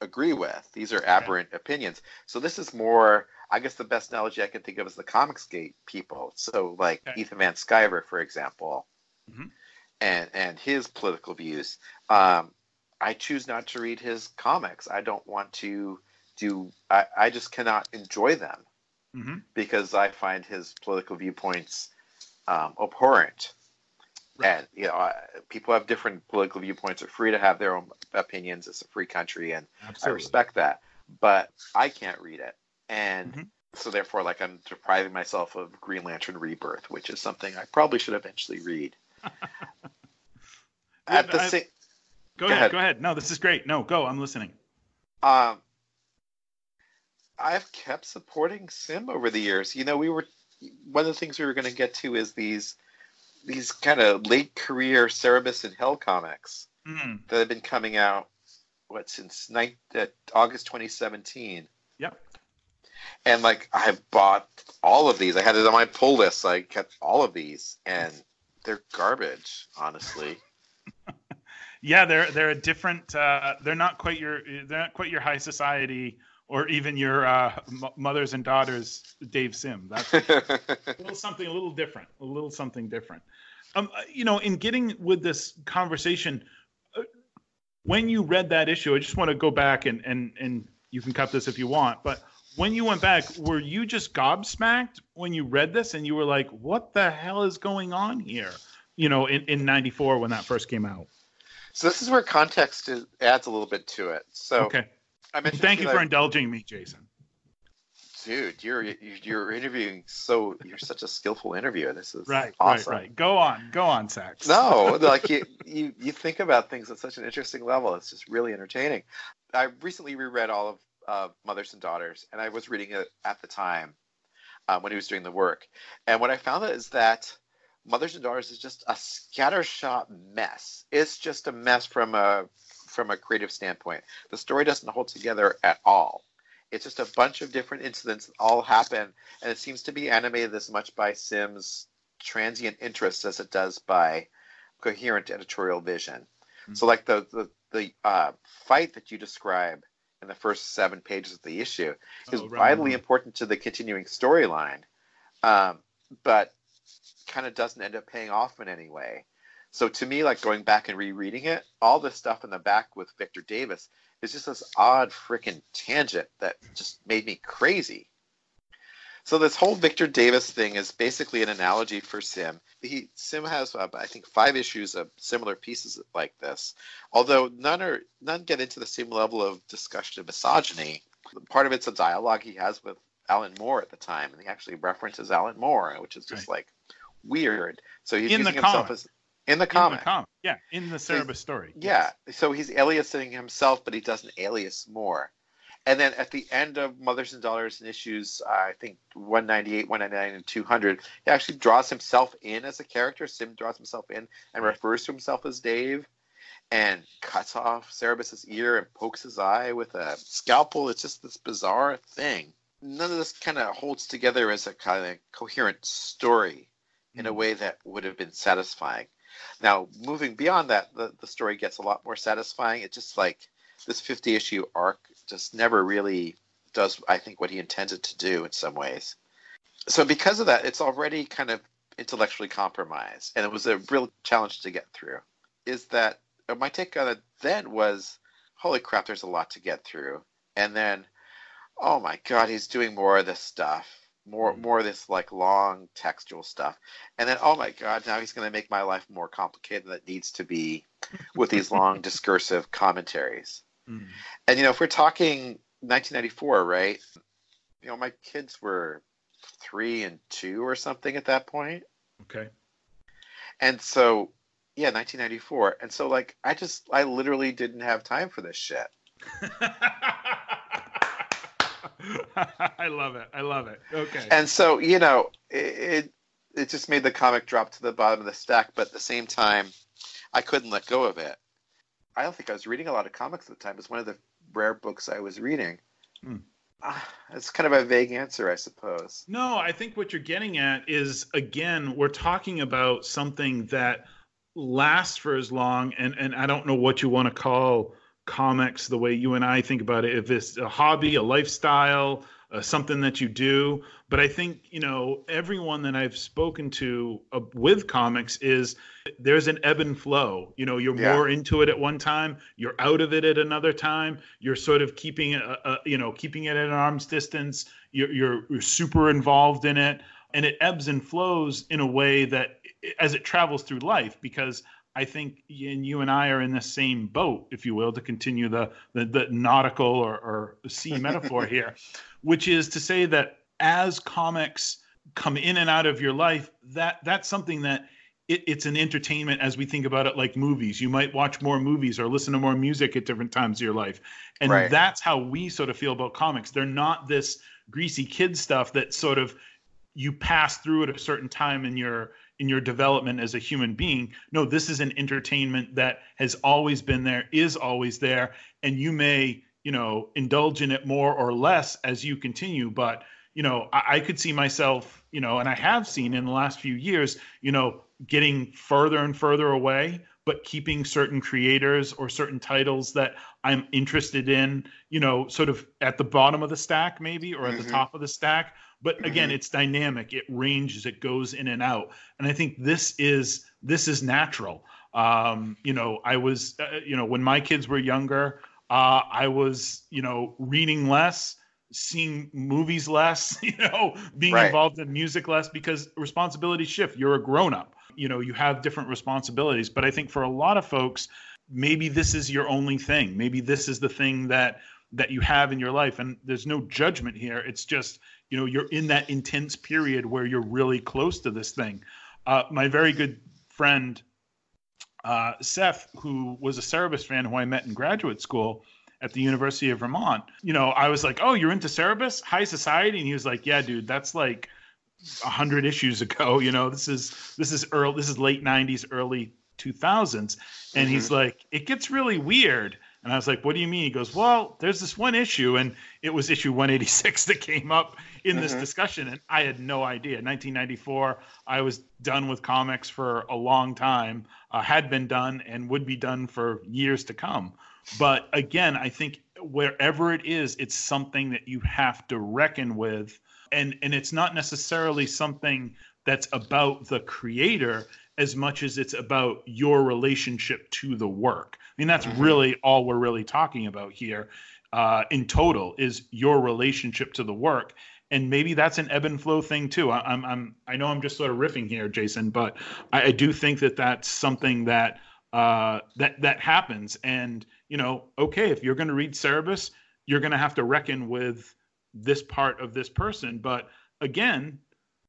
agree with. These are aberrant okay. opinions. So this is more. I guess the best analogy I can think of is the Comicsgate people. So like okay. Ethan Van Sciver, for example, mm-hmm. and and his political views. Um, I choose not to read his comics. I don't want to do. I, I just cannot enjoy them mm-hmm. because I find his political viewpoints um, abhorrent. Right. And you know, people have different political viewpoints. Are free to have their own opinions. It's a free country, and Absolutely. I respect that. But I can't read it, and mm-hmm. so therefore, like I'm depriving myself of Green Lantern Rebirth, which is something I probably should eventually read. *laughs* At the same, go, go ahead, ahead, go ahead. No, this is great. No, go. I'm listening. Um, I've kept supporting Sim over the years. You know, we were one of the things we were going to get to is these these kind of late career Cerebus and Hell comics mm. that have been coming out what since uh, August 2017. Yep. And like I bought all of these. I had it on my pull list. So I kept all of these, and they're garbage, honestly. *laughs* yeah, they're they're a different. Uh, they're not quite your they're not quite your high society or even your uh, m- mothers and daughters, Dave Sim. That's *laughs* a little something a little different, a little something different. Um, uh, you know, in getting with this conversation, uh, when you read that issue, I just want to go back and and and you can cut this if you want, but when you went back, were you just gobsmacked when you read this and you were like, what the hell is going on here? You know, in, in 94 when that first came out. So this is where context is, adds a little bit to it. So okay. I mentioned Thank you for indulging me, Jason. Dude, you're you're interviewing so you're such a skillful interviewer. This is right, awesome. right, right. Go on, go on, Sacks. No, like you, you you think about things at such an interesting level. It's just really entertaining. I recently reread all of uh, Mothers and Daughters, and I was reading it at the time um, when he was doing the work. And what I found is that Mothers and Daughters is just a scattershot mess. It's just a mess from a from a creative standpoint. The story doesn't hold together at all. It's just a bunch of different incidents that all happen, and it seems to be animated as much by Sim's transient interests as it does by coherent editorial vision. Mm-hmm. So, like the the the uh, fight that you describe in the first seven pages of the issue is oh, right, vitally right. important to the continuing storyline, um, but kind of doesn't end up paying off in any way. So to me, like going back and rereading it, all the stuff in the back with Viktor Davis is just this odd freaking tangent that just made me crazy. So this whole Viktor Davis thing is basically an analogy for Sim. He Sim has uh, I think five issues of similar pieces like this, although none are none get into the same level of discussion of misogyny. Part of it's a dialogue he has with Alan Moore at the time, and he actually references Alan Moore, which is just right. like weird. So he's in using himself comic. as in the comic. In the comic. Yeah, in the Cerebus story. Yeah. Yes. So he's aliasing himself, but he doesn't alias Moore. And then at the end of Mothers and Daughters and issues, uh, I think 198, 199, and 200, he actually draws himself in as a character. Sim draws himself in and refers to himself as Dave and cuts off Cerebus's ear and pokes his eye with a scalpel. It's just this bizarre thing. None of this kind of holds together as a kind of coherent story in a hmm. way that would have been satisfying. Now, moving beyond that, the, the story gets a lot more satisfying. It's just like this 50 issue arc just never really does, I think, what he intended to do in some ways. So, because of that, it's already kind of intellectually compromised, and it was a real challenge to get through. Is that uh, my take on it then was, holy crap, there's a lot to get through. And then, oh my God, he's doing more of this stuff more mm. more of this like long textual stuff and then oh my god now he's going to make my life more complicated than it needs to be with these long *laughs* discursive commentaries mm. and you know if we're talking 1994 right you know my kids were three and two or something at that point okay and so yeah 1994 and so like i just i literally didn't have time for this shit *laughs* I love it. I love it. Okay. And so, you know, it it just made the comic drop to the bottom of the stack, but at the same time, I couldn't let go of it. I don't think I was reading a lot of comics at the time. It was one of the rare books I was reading. Hmm. Uh, it's kind of a vague answer, I suppose. No, I think what you're getting at is again, we're talking about something that lasts for as long, and and I don't know what you want to call comics the way you and I think about it. If it's a hobby, a lifestyle, uh, something that you do. But I think, you know, everyone that I've spoken to uh, with comics is there's an ebb and flow. You know, you're yeah. more into it at one time, you're out of it at another time. You're sort of keeping it, uh, uh, you know, keeping it at an arm's distance. You're, you're, you're super involved in it. And it ebbs and flows in a way that as it travels through life, because I think and you and I are in the same boat, if you will, to continue the the, the nautical or, or sea *laughs* metaphor here, which is to say that as comics come in and out of your life, that that's something that it, it's an entertainment as we think about it like movies. You might watch more movies or listen to more music at different times of your life. And right. that's how we sort of feel about comics. They're not this greasy kid stuff that sort of you pass through at a certain time in your in your development as a human being. No, this is an entertainment that has always been there, is always there, and you may, you know, indulge in it more or less as you continue. But, you know, I, I could see myself, you know, and I have seen in the last few years, you know, getting further and further away, but keeping certain creators or certain titles that I'm interested in, you know, sort of at the bottom of the stack, maybe, or at mm-hmm. the top of the stack but again mm-hmm. it's dynamic it ranges it goes in and out and i think this is this is natural um, you know i was uh, you know when my kids were younger uh, i was you know reading less seeing movies less, *laughs* you know, being right. involved in music less because responsibilities shift. You're a grown up, you know, you have different responsibilities. But I think for a lot of folks, maybe this is your only thing. Maybe this is the thing that that you have in your life and there's no judgment here it's just you know you're in that intense period where you're really close to this thing uh, my very good friend uh, seth who was a cerebus fan who i met in graduate school at the University of Vermont. You know, I was like, "Oh, you're into Cerebus, High Society," and he was like, "Yeah, dude, that's like hundred issues ago. *laughs* You know, this is this is early, this is late '90s, early 2000s," and mm-hmm. he's like, "It gets really weird." And I was like, "What do you mean?" He goes, "Well, there's this one issue, and it was issue 186 *laughs* that came up in mm-hmm. this discussion, and I had no idea. 1994, I was done with comics for a long time, uh, had been done, and would be done for years to come. But again, I think wherever it is, it's something that you have to reckon with. And and it's not necessarily something that's about the creator as much as it's about your relationship to the work. I mean, that's mm-hmm. really all we're really talking about here uh, in total is your relationship to the work. And maybe that's an ebb and flow thing too. I, I'm, I'm, I know I'm just sort of riffing here, Jason, but I, I do think that that's something that uh, that that happens. And you know, okay, if you're going to read Cerebus, you're going to have to reckon with this part of this person. But again,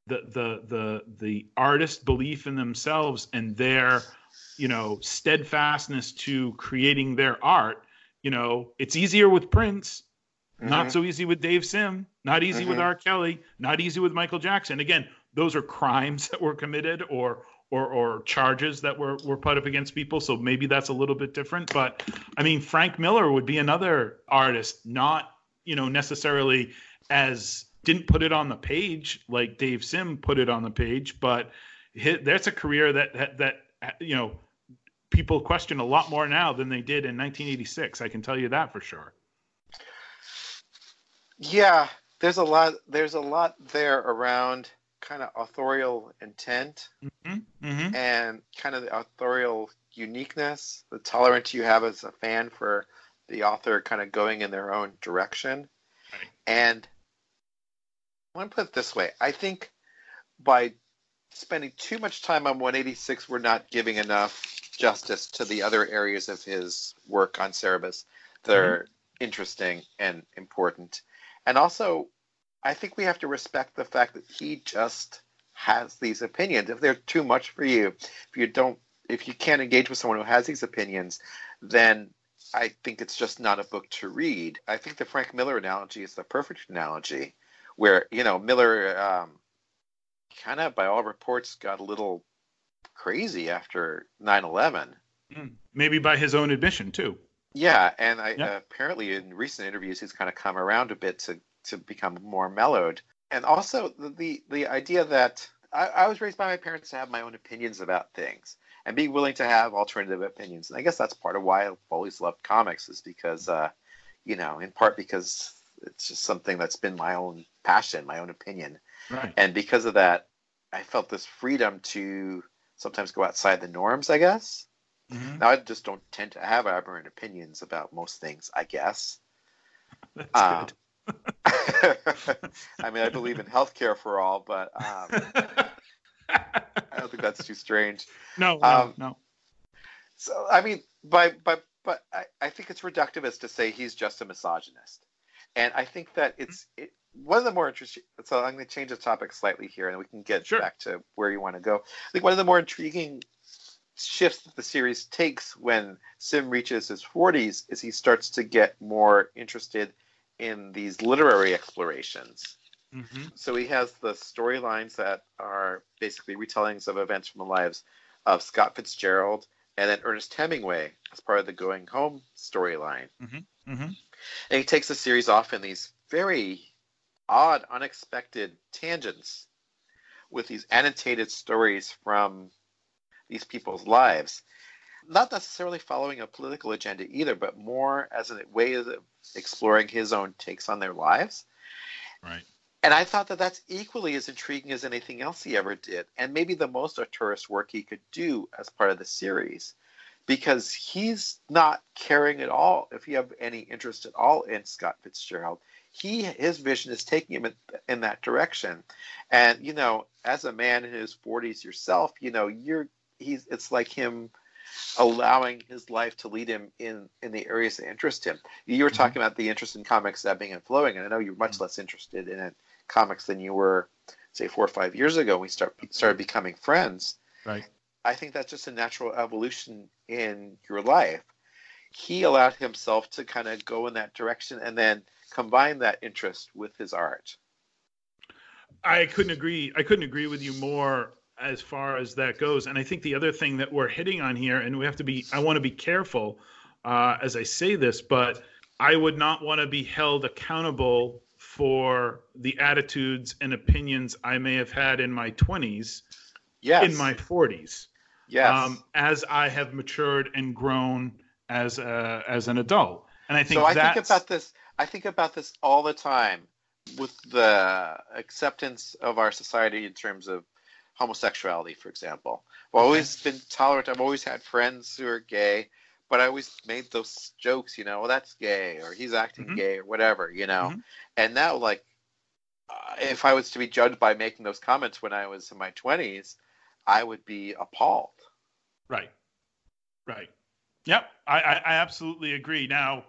the the the the artist belief in themselves and their you know steadfastness to creating their art. You know, it's easier with Prince. Mm-hmm. Not so easy with Dave Sim. Not easy mm-hmm. with R. Kelly. Not easy with Michael Jackson. Again, those are crimes *laughs* that were committed or or or charges that were were put up against people. So maybe that's a little bit different. But I mean, Frank Miller would be another artist, not you know necessarily as didn't put it on the page like Dave Sim put it on the page, but his, that's a career that, that that you know people question a lot more now than they did in 1986. I can tell you that for sure. Yeah, there's a lot. There's a lot there around kind of authorial intent mm-hmm. Mm-hmm. and kind of the authorial uniqueness, the tolerance you have as a fan for the author kind of going in their own direction. Right. And I want to put it this way I think by spending too much time on 186, we're not giving enough justice to the other areas of his work on Cerebus that mm-hmm. are interesting and important. And also, I think we have to respect the fact that he just has these opinions. If they're too much for you, if you don't, if you can't engage with someone who has these opinions, then I think it's just not a book to read. I think the Frank Miller analogy is the perfect analogy, where you know Miller um, kind of, by all reports, got a little crazy after 9/11. Mm, maybe by his own admission too. Yeah, and I, yeah. Uh, apparently in recent interviews he's kind of come around a bit to to become more mellowed. And also the the, the idea that I, I, was raised by my parents to have my own opinions about things and be willing to have alternative opinions. And I guess that's part of why I've always loved comics is because, uh, you know, in part because it's just something that's been my own passion, my own opinion. Right. And because of that, I felt this freedom to sometimes go outside the norms, I guess. Mm-hmm. Now I just don't tend to have aberrant opinions about most things, I guess. *laughs* That's um, good. *laughs* I mean, I believe in healthcare for all, but um, *laughs* I don't think that's too strange. *laughs* No, um, no, no. So, I mean, by, but but I, I think it's reductivist to say he's just a misogynist, and I think that it's it, one of the more interesting. So I'm going to change the topic slightly here, and we can get sure. back to where you want to go. I think one of the more intriguing shifts that the series takes when Sim reaches his 40s is he starts to get more interested in these literary explorations. Mm-hmm. So he has the storylines that are basically retellings of events from the lives of Scott Fitzgerald and then Ernest Hemingway as part of the Going Home storyline. Mm-hmm. Mm-hmm. And he takes the series off in these very odd, unexpected tangents with these annotated stories from these people's lives not necessarily following a political agenda either, but more as a way of exploring his own takes on their lives. Right. And I thought that that's equally as intriguing as anything else he ever did, and maybe the most auteurist work he could do as part of the series, because he's not caring at all if you have any interest at all in Scott Fitzgerald. He his vision is taking him in, in that direction, and you know, as a man in his 40s yourself, you know, you're he's it's like him allowing his life to lead him in in the areas that interest him. You were mm-hmm. talking about the interest in comics ebbing and flowing, and I know you're much mm-hmm. less interested in comics than you were, say, four or five years ago. When we start started becoming friends. Right. I think that's just a natural evolution in your life. He allowed himself to kind of go in that direction and then combine that interest with his art. I couldn't agree. I couldn't agree with you more as far as that goes. And I think the other thing that we're hitting on here, and we have to be, I want to be careful uh, as I say this, but I would not want to be held accountable for the attitudes and opinions I may have had in my 20s, yes. in my 40s. Yes. Um, as I have matured and grown as a, as an adult. And I think so. I think about this. I think about this all the time with the acceptance of our society in terms of homosexuality, for example. I've always been tolerant. I've always had friends who are gay, but I always made those jokes, you know, well, that's gay, or he's acting mm-hmm. gay, or whatever, you know. Mm-hmm. And now, like, uh, if I was to be judged by making those comments when I was in my 20s, I would be appalled. Right. Right. Yep. I, I, I absolutely agree. Now,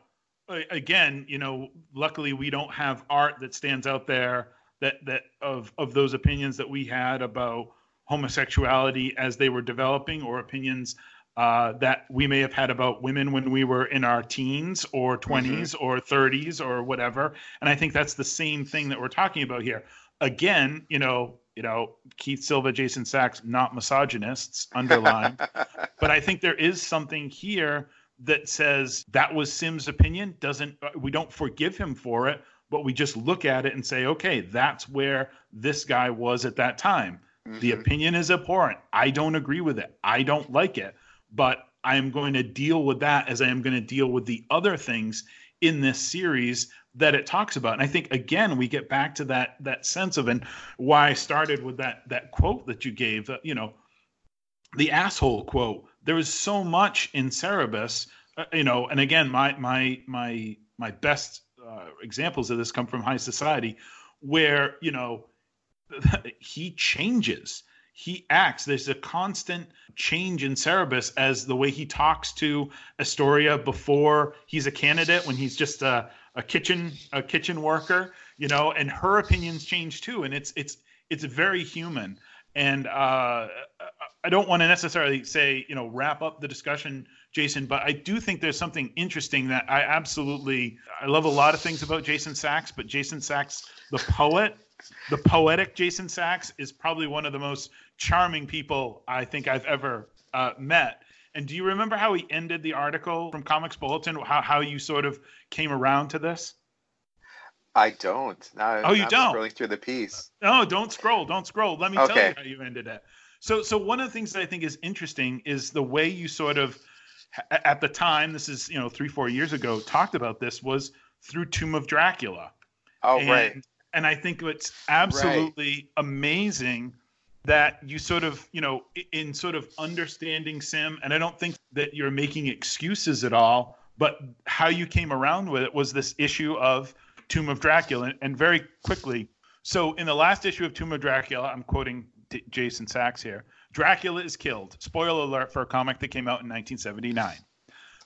again, you know, luckily we don't have art that stands out there that that of of those opinions that we had about homosexuality as they were developing, or opinions uh, that we may have had about women when we were in our teens or 20s mm-hmm. or 30s or whatever. And I think that's the same thing that we're talking about here. Again, you know, you know, Keith Silva, Jason Sacks, not misogynists, underline. *laughs* but I think there is something here that says that was Sim's opinion. Doesn't we don't forgive him for it, but we just look at it and say, okay, that's where this guy was at that time. Mm-hmm. The opinion is abhorrent. I don't agree with it. I don't like it, but I am going to deal with that as I am going to deal with the other things in this series that it talks about. And I think again we get back to that that sense of and why I started with that that quote that you gave, uh, you know, the asshole quote. There is so much in Cerebus, uh, you know, and again my my my my best uh, examples of this come from high society where, you know, *laughs* he changes he acts. There's a constant change in Cerebus as the way he talks to Astoria before he's a candidate, when he's just a, a kitchen a kitchen worker, you know, and her opinions change too, and it's it's it's very human. And uh, I don't want to necessarily say, you know, wrap up the discussion, Jason, but I do think there's something interesting that I absolutely I love a lot of things about Jason Sacks, but Jason Sacks, the poet, the poetic Jason Sacks is probably one of the most charming people I think I've ever uh, met. And do you remember how he ended the article from Comics Bulletin? How how you sort of came around to this? I don't. Now, oh, you don't. Scrolling through the piece. No, don't scroll. Don't scroll. Let me okay. tell you how you ended it. So, so one of the things that I think is interesting is the way you sort of, at the time, this is you know three four years ago, talked about this was through Tomb of Dracula. Oh, and, right. And I think it's absolutely right. amazing that you sort of, you know, in sort of understanding Sim, and I don't think that you're making excuses at all, but how you came around with it was this issue of Tomb of Dracula. And very quickly, so in the last issue of Tomb of Dracula, I'm quoting D- Jason Sacks here Dracula is killed. Spoiler alert for a comic that came out in 1979.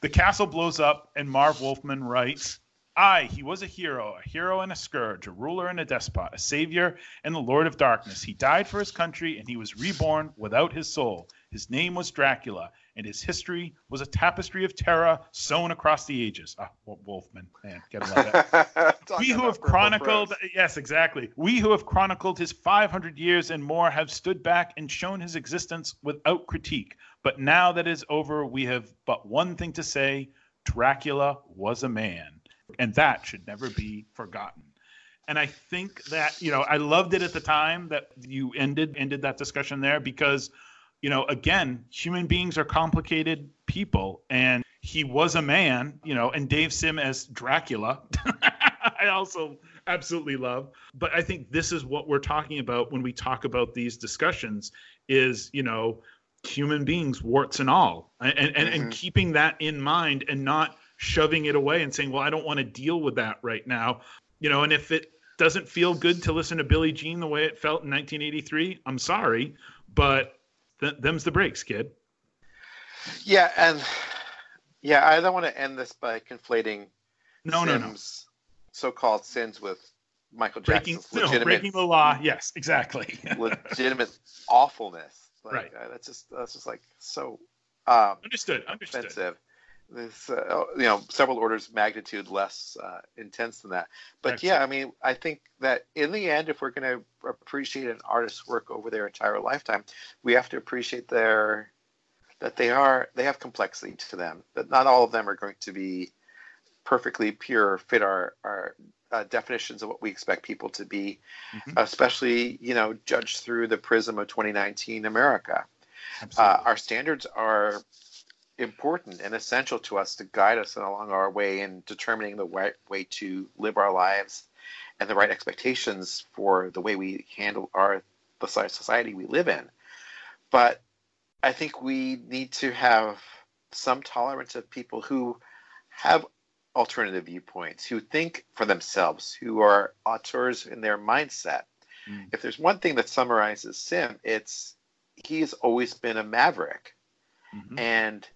The castle blows up, and Marv Wolfman writes Aye, he was a hero, a hero and a scourge, a ruler and a despot, a savior and the lord of darkness. He died for his country, and he was reborn without his soul. His name was Dracula, and his history was a tapestry of terror sewn across the ages. Ah, Wolfman, man, get him that. *laughs* we who have chronicled, yes, exactly. We who have chronicled his 500 years and more have stood back and shown his existence without critique. But now that is over, we have but one thing to say Dracula was a man and that should never be forgotten and i think that you know i loved it at the time that you ended ended that discussion there because you know again human beings are complicated people and he was a man you know and dave sim as dracula *laughs* i also absolutely love but i think this is what we're talking about when we talk about these discussions is you know human beings, warts and all, and and, mm-hmm. and keeping that in mind and not shoving it away and saying, "Well, I don't want to deal with that right now." You know, and if it doesn't feel good to listen to Billie Jean the way it felt in 1983, I'm sorry, but th- them's the breaks, kid. Yeah, and yeah, I don't want to end this by conflating no, no, no. so-called sins with Michael Jackson's breaking, legitimate, no, breaking the law. Yes, exactly. *laughs* legitimate awfulness. Like, right. Uh, that's just that's just like so um, understood. Understood. Offensive. This, uh, you know, several orders magnitude less uh, intense than that. But yeah, I mean, I think that in the end, if we're going to appreciate an artist's work over their entire lifetime, we have to appreciate their that they are they have complexity to them. That not all of them are going to be perfectly pure, fit our our uh, definitions of what we expect people to be, mm-hmm. especially you know judged through the prism of 2019 America. Uh, our standards are important and essential to us to guide us along our way in determining the right way to live our lives and the right expectations for the way we handle our the society we live in. But I think we need to have some tolerance of people who have alternative viewpoints, who think for themselves, who are auteurs in their mindset. Mm. If there's one thing that summarizes Sim, it's he's always been a maverick. Mm-hmm. And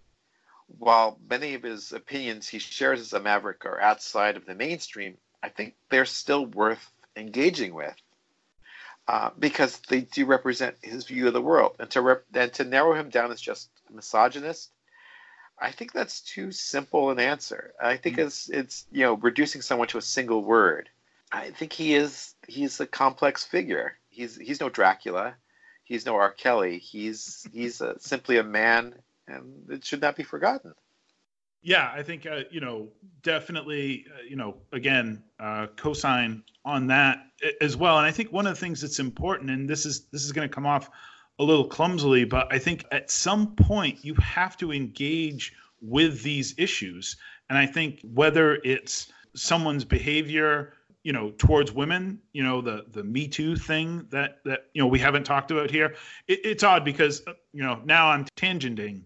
while many of his opinions he shares as a maverick are outside of the mainstream, I think they're still worth engaging with. Uh, because they do represent his view of the world, and to rep- and to narrow him down as just a misogynist I think that's too simple an answer. I think mm-hmm. it's it's you know reducing someone to a single word. I think he is he's a complex figure. He's he's no Dracula. He's no R. Kelly. He's he's a, simply a man, and it should not be forgotten. Yeah, I think uh, you know definitely uh, you know again uh, cosign on that as well. And I think one of the things that's important, and this is this is going to come off a little clumsily, but I think at some point you have to engage with these issues. And I think whether it's someone's behavior, you know, towards women, you know, the the Me Too thing that that you know we haven't talked about here. It, it's odd because you know now I'm tangenting.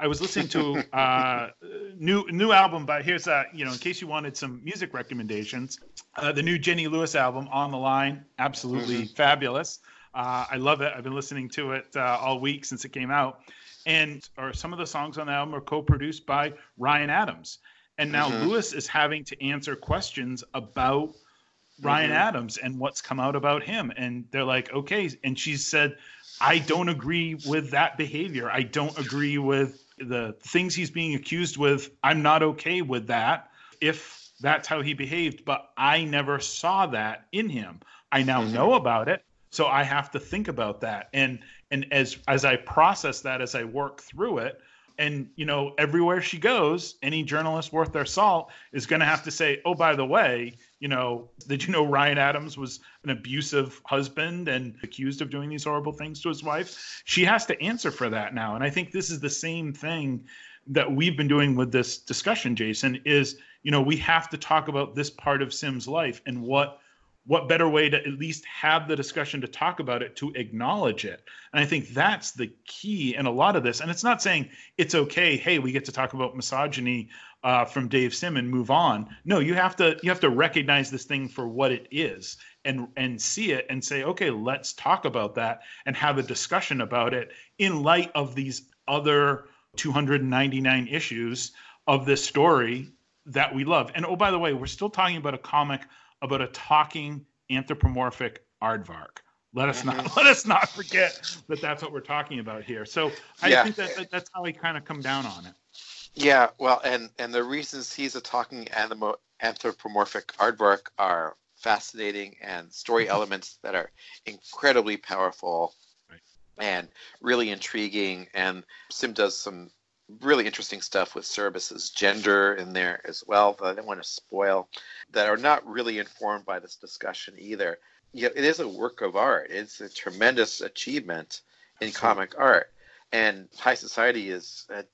I was listening to *laughs* uh, new new album, but here's a you know in case you wanted some music recommendations, uh, the new Jenny Lewis album on the line, absolutely mm-hmm. fabulous. Uh, I love it. I've been listening to it uh, all week since it came out. And or some of the songs on the album are co-produced by Ryan Adams. And now mm-hmm. Lewis is having to answer questions about Ryan mm-hmm. Adams and what's come out about him. And they're like, okay. And she said, I don't agree with that behavior. I don't agree with the things he's being accused with. I'm not okay with that. If that's how he behaved, but I never saw that in him. I now mm-hmm. know about it. So I have to think about that. And and as as I process that as I work through it, and you know, everywhere she goes, any journalist worth their salt is going to have to say, "Oh, by the way, you know, did you know Ryan Adams was an abusive husband and accused of doing these horrible things to his wife?" She has to answer for that now. And I think this is the same thing that we've been doing with this discussion, Jason, is, you know, we have to talk about this part of Sim's life and what what better way to at least have the discussion to talk about it to acknowledge it and i think that's the key in a lot of this and it's not saying it's okay hey we get to talk about misogyny uh, from dave sim and move on no you have to you have to recognize this thing for what it is and and see it and say okay let's talk about that and have a discussion about it in light of these other 299 issues of this story that we love and oh by the way we're still talking about a comic about a talking anthropomorphic aardvark. Let us not *laughs* let us not forget that that's what we're talking about here. So I yeah. think that, that that's how we kind of come down on it. Yeah, well, and and the reasons he's a talking animo- anthropomorphic aardvark are fascinating and story mm-hmm. elements that are incredibly powerful right. and really intriguing. And Sim does some really interesting stuff with Cerebus's gender in there as well that I don't want to spoil, that are not really informed by this discussion either. Yet it is a work of art. It's a tremendous achievement in comic art. And High Society is a,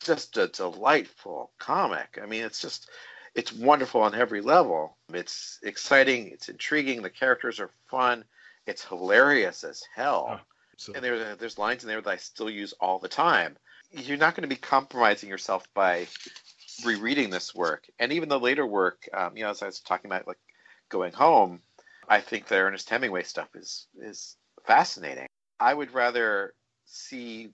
just a delightful comic. I mean, it's just, it's wonderful on every level. It's exciting, it's intriguing, the characters are fun, it's hilarious as hell. So. And there, there's lines in there that I still use all the time. You're not going to be compromising yourself by rereading this work, and even the later work. Um, you know, as I was talking about, like going home, I think the Ernest Hemingway stuff is is fascinating. I would rather see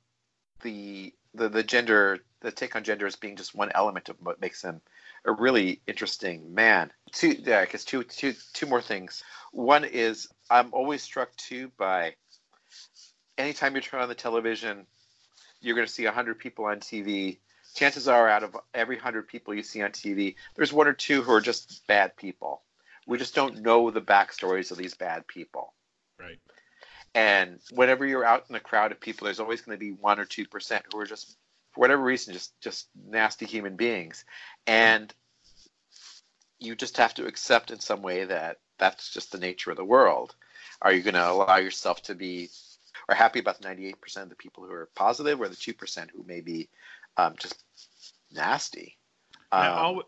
the the the gender the take on gender as being just one element of what makes him a really interesting man. Two, yeah, I guess two, two, two more things. One is I'm always struck too by anytime you turn on the television, you're going to see 100 people on TV. Chances are, out of every 100 people you see on TV, there's one or two who are just bad people. We just don't know the backstories of these bad people. And whenever you're out in a crowd of people, there's always going to be one or two percent who are just, for whatever reason, just just nasty human beings, and you just have to accept in some way that that's just the nature of the world. Are you going to allow yourself to be are happy about the 98% of the people who are positive or the 2% who may be um, just nasty? Um,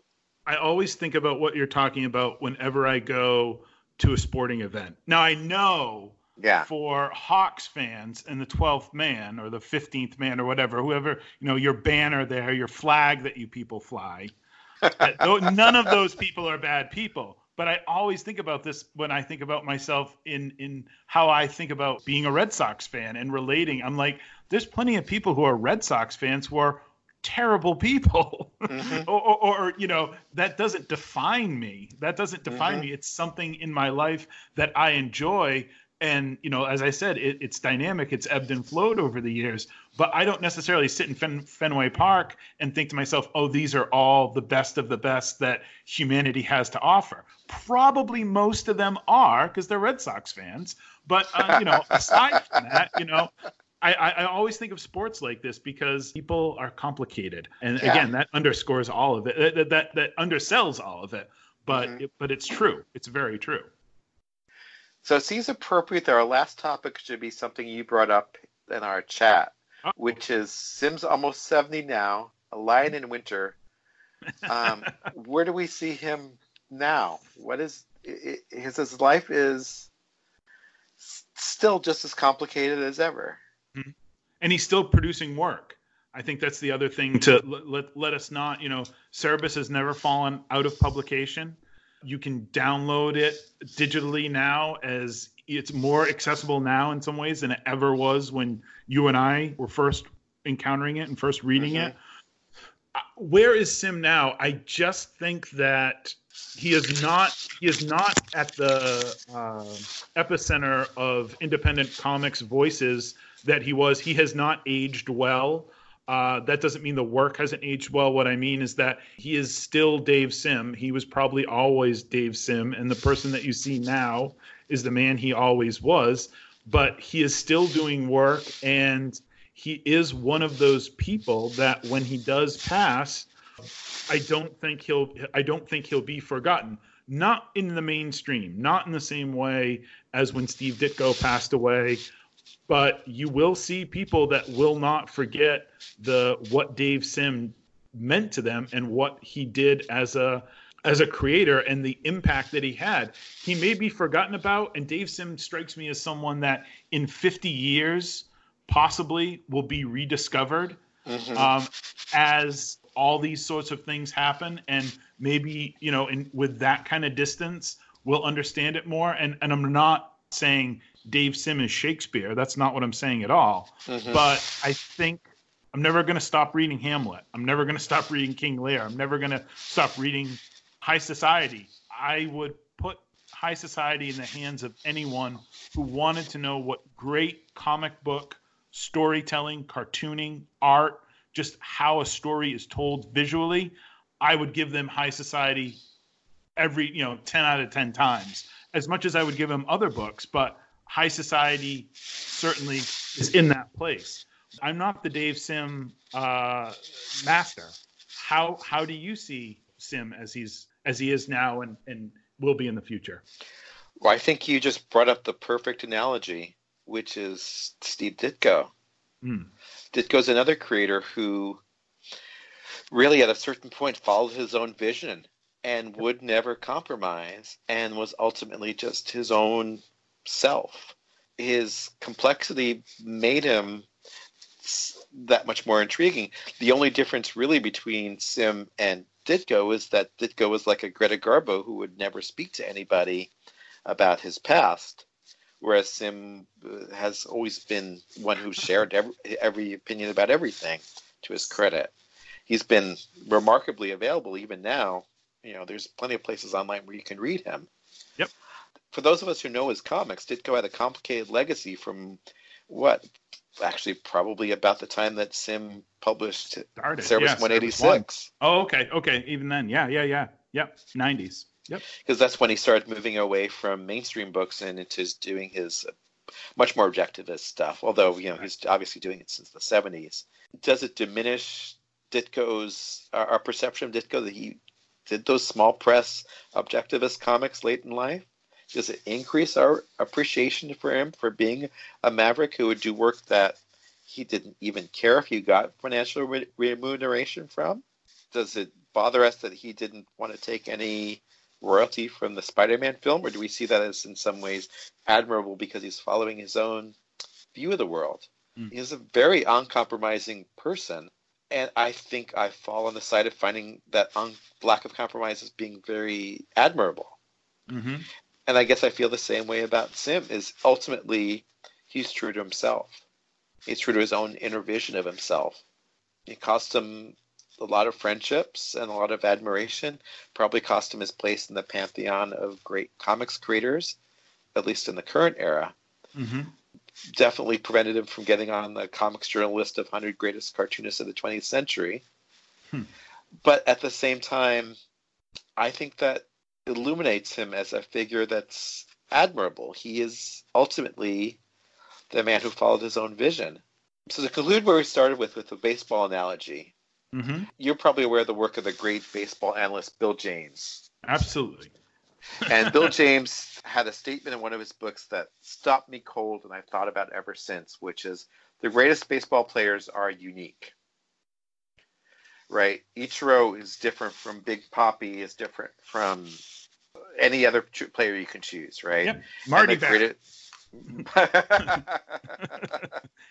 I always think about what you're talking about whenever I go to a sporting event. Now I know yeah. for Hawks fans and the 12th man or the 15th man or whatever, whoever, you know, your banner there, your flag that you people fly. *laughs* none of those people are bad people. But I always think about this when I think about myself in in how I think about being a Red Sox fan and relating. I'm like, there's plenty of people who are Red Sox fans who are terrible people mm-hmm. *laughs* or, or, or, you know that doesn't define me that doesn't define mm-hmm. me it's something in my life that i enjoy and you know as i said it, it's dynamic it's ebbed and flowed over the years but i don't necessarily sit in Fen- fenway park and think to myself oh these are all the best of the best that humanity has to offer probably most of them are because they're red sox fans but uh, you know *laughs* aside from that you know I, I, always think of sports like this because people are complicated, and yeah. again, that underscores all of it. That that, that undersells all of it, but mm-hmm. it, but it's true. It's very true. So it seems appropriate that our last topic should be something you brought up in our chat, oh. which is Sim's almost 70 now, a lion in winter. Um, *laughs* where do we see him now? What is his, his life is still just as complicated as ever. Mm-hmm. And he's still producing work. I think that's the other thing to let, let, let us not, you know, Cerebus has never fallen out of publication you can download it digitally now as it's more accessible now in some ways than it ever was when you and I were first encountering it and first reading mm-hmm. it. Uh, where is Sim now? I just think that he is not he is not at the uh, epicenter of independent comics voices that he was. He has not aged well. Uh, that doesn't mean the work hasn't aged well. What I mean is that he is still Dave Sim. He was probably always Dave Sim, and the person that you see now is the man he always was. But he is still doing work, and he is one of those people that when he does pass, I don't think he'll I don't think he'll be forgotten. Not in the mainstream, not in the same way as when Steve Ditko passed away but you will see people that will not forget the what Dave Sim meant to them and what he did as a as a creator and the impact that he had. He may be forgotten about, and Dave Sim strikes me as someone that in 50 years possibly will be rediscovered mm-hmm. um, as all these sorts of things happen, and maybe you know, in with that kind of distance, we'll understand it more. And and I'm not saying Dave Simmons Shakespeare. That's not what I'm saying at all. Mm-hmm. But I think I'm never going to stop reading Hamlet. I'm never going to stop reading King Lear. I'm never going to stop reading High Society. I would put High Society in the hands of anyone who wanted to know what great comic book storytelling, cartooning, art, just how a story is told visually. I would give them High Society every, you know, 10 out of 10 times, as much as I would give him other books. But high society certainly is in that place. I'm not the Dave Sim uh, master. How how do you see Sim as he's as he is now and and will be in the future? Well, I think you just brought up the perfect analogy, which is Steve Ditko. Mm. Ditko's another creator who really at a certain point followed his own vision and would never compromise and was ultimately just his own self. his complexity made him that much more intriguing. The only difference really between Sim and Ditko is that Ditko was like a Greta Garbo who would never speak to anybody about his past, whereas Sim uh, has always been one who shared every, every opinion about everything to his credit. He's been remarkably available even now. You know, there's plenty of places online where you can read him. Yep. For those of us who know his comics, Ditko had a complicated legacy from what actually probably about the time that Sim published Started, Cerebus yeah, 186. Oh, okay, okay. Even then, yeah, yeah, yeah, yep. 90s. Yep. Because that's when he started moving away from mainstream books and into doing his uh, much more objectivist stuff. Although you know he's obviously doing it since the 70s. Does it diminish Ditko's our, our perception of Ditko that he did those small press objectivist comics late in life? Does it increase our appreciation for him for being a maverick who would do work that he didn't even care if he got financial re- remuneration from? Does it bother us that he didn't want to take any royalty from the Spider-Man film, or do we see that as in some ways admirable because he's following his own view of the world? Mm. He's a very uncompromising person, and I think I fall on the side of finding that un- lack of compromise as being very admirable. Mm-hmm and I guess I feel the same way about Sim. Is ultimately he's true to himself. He's true to his own inner vision of himself. It cost him a lot of friendships and a lot of admiration. Probably cost him his place in the pantheon of great comics creators, at least in the current era. Mm-hmm. Definitely prevented him from getting on the Comics Journal list of 100 greatest cartoonists of the 20th century. Hmm. But at the same time, I think that illuminates him as a figure that's admirable. He is ultimately the man who followed his own vision. So to conclude where we started with, with the baseball analogy, mm-hmm. you're probably aware of the work of the great baseball analyst Bill James. Absolutely. And Bill *laughs* James had a statement in one of his books that stopped me cold and I've thought about ever since, which is the greatest baseball players are unique right? Ichiro is different from Big Papi, is different from any other player you can choose, right? Yep. Marty created... *laughs* Edgar,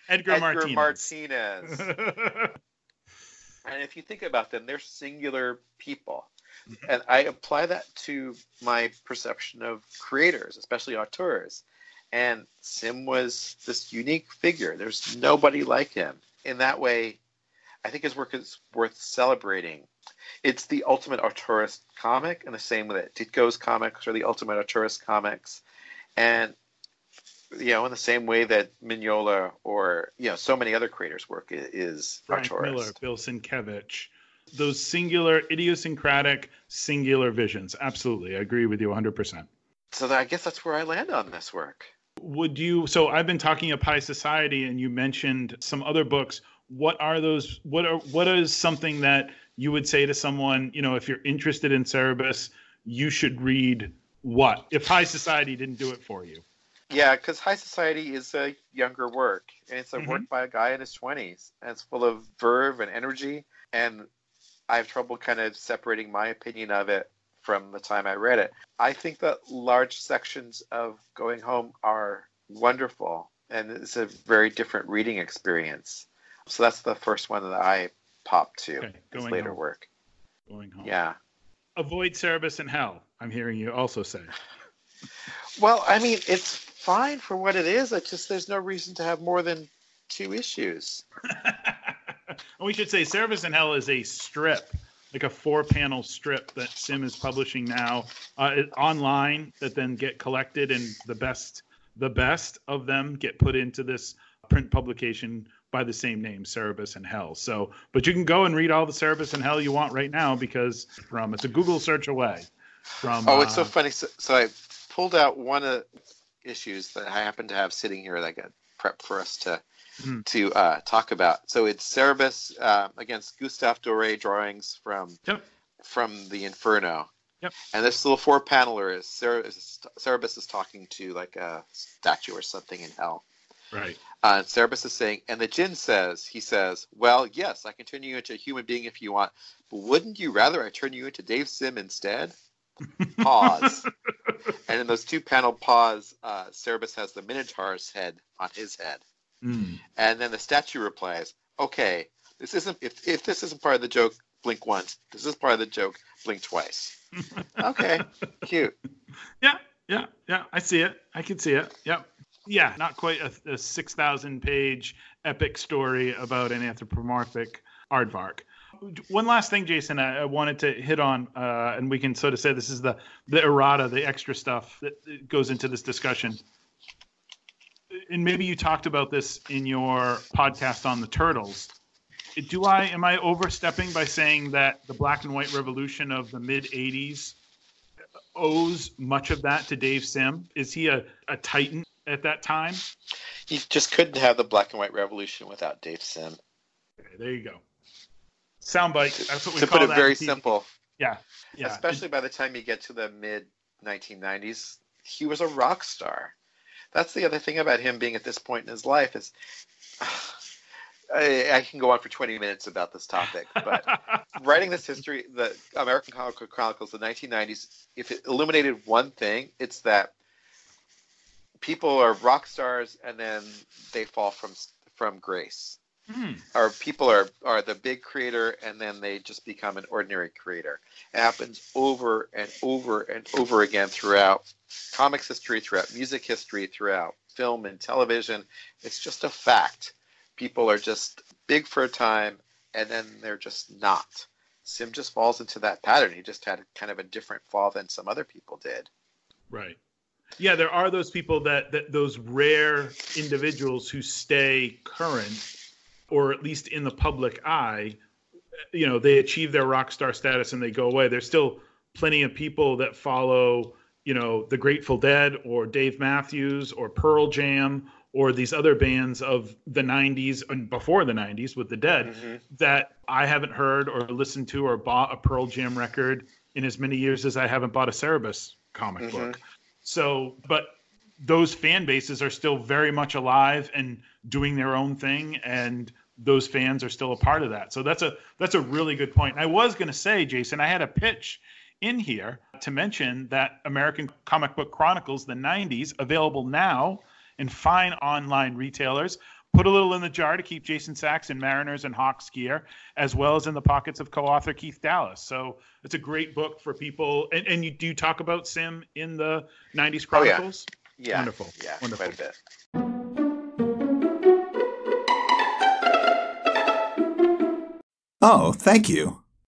Edgar Martinez. Martinez. *laughs* and if you think about them, they're singular people. Mm-hmm. And I apply that to my perception of creators, especially auteurs. And Sim was this unique figure. There's nobody like him. In that way, I think his work is worth celebrating. It's the ultimate auteurist comic, and the same with that Ditko's comics are the ultimate auteurist comics, and you know, in the same way that Mignola or you know, so many other creators' work is Frank auteurist. Miller, Bill Sienkiewicz, those singular, idiosyncratic, singular visions. Absolutely, I agree with you 100. percent So I guess that's where I land on this work. Would you? So I've been talking of High Society, and you mentioned some other books what are those what are what is something that you would say to someone you know if you're interested in cerebus you should read what if high society didn't do it for you yeah because high society is a younger work and it's a mm-hmm. work by a guy in his 20s and it's full of verve and energy and i have trouble kind of separating my opinion of it from the time i read it i think that large sections of going home are wonderful and it's a very different reading experience so that's the first one that I popped to. Okay, later home. work. Going home. Yeah. Avoid Cerebus in Hell. I'm hearing you also say. well, I mean, it's fine for what it is. It's just there's no reason to have more than two issues. *laughs* we should say Cerebus in Hell is a strip, like a four-panel strip that Sim is publishing now uh, online. That then get collected, and the best, the best of them get put into this print publication by the same name, Cerebus and Hell. So, but you can go and read all the Cerebus and Hell you want right now because from it's a Google search away. From oh, it's uh, so funny. So, so, I pulled out one of issues that I happen to have sitting here that I got prepped for us to mm-hmm. to uh, talk about. So it's Cerebus uh, against Gustave Doré drawings from yep. from the Inferno. Yep. And this little four paneler is Cerebus is talking to like a statue or something in hell. Right. Uh, and Cerebus is saying, and the Djinn says, he says, well, yes, I can turn you into a human being if you want, but wouldn't you rather I turn you into Dave Sim instead? Pause. *laughs* and in those two panel pause, uh, Cerebus has the Minotaur's head on his head. Mm. And then the statue replies, "Okay, this isn't if if this isn't part of the joke, blink once. This is part of the joke, blink twice." *laughs* okay, cute. Yeah, yeah, yeah. I see it. I can see it. Yep. Yeah, not quite a, a six thousand page epic story about an anthropomorphic aardvark. One last thing, Jason, I, wanted to hit on, uh, and we can sort of say this is the the errata, the extra stuff that goes into this discussion. And maybe you talked about this in your podcast on the turtles. Do I am I overstepping by saying that the black and white revolution of the mid '80s owes much of that to Dave Sim? Is he a, a titan at that time? You just couldn't have the black and white revolution without Dave Sim. Okay, there you go. Soundbite. That's what we to call put it that very simple. Yeah, yeah. Especially by the time you get to the mid 1990s, he was a rock star. That's the other thing about him being at this point in his life is. *sighs* I, I, can go on for 20 minutes about this topic, but *laughs* writing this history, the American Comic Chronicles, the 1990s, if it illuminated one thing, it's that people are rock stars and then they fall from from grace. Mm. Or people are are the big creator and then they just become an ordinary creator. It happens over and over and over again throughout comics history, throughout music history, throughout film and television. It's just a fact. People are just big for a time and then they're just not. Sim just falls into that pattern. He just had kind of a different fall than some other people did. Right yeah, there are those people that, that those rare individuals who stay current or at least in the public eye. You know, they achieve their rock star status and they go away. There's still plenty of people that follow, you know, the Grateful Dead or Dave Matthews or Pearl Jam or these other bands of the 90s and before the 90s with the Dead mm-hmm. that I haven't heard or listened to or bought a Pearl Jam record in as many years as I haven't bought a Cerebus comic mm-hmm. book. So, but those fan bases are still very much alive and doing their own thing and those fans are still a part of that. So that's a that's a really good point. And I was going to say, Jason, I had a pitch in here to mention that American Comic Book Chronicles the 90s available now in fine online retailers put a little in the jar to keep Jason Sacks in Mariners and Hawks gear, as well as in the pockets of co-author Keith Dallas. So it's a great book for people. And, and you do you talk about Sim in the '90s Chronicles. Oh, yeah. yeah. Wonderful. Yeah. Wonderful. Oh, thank you.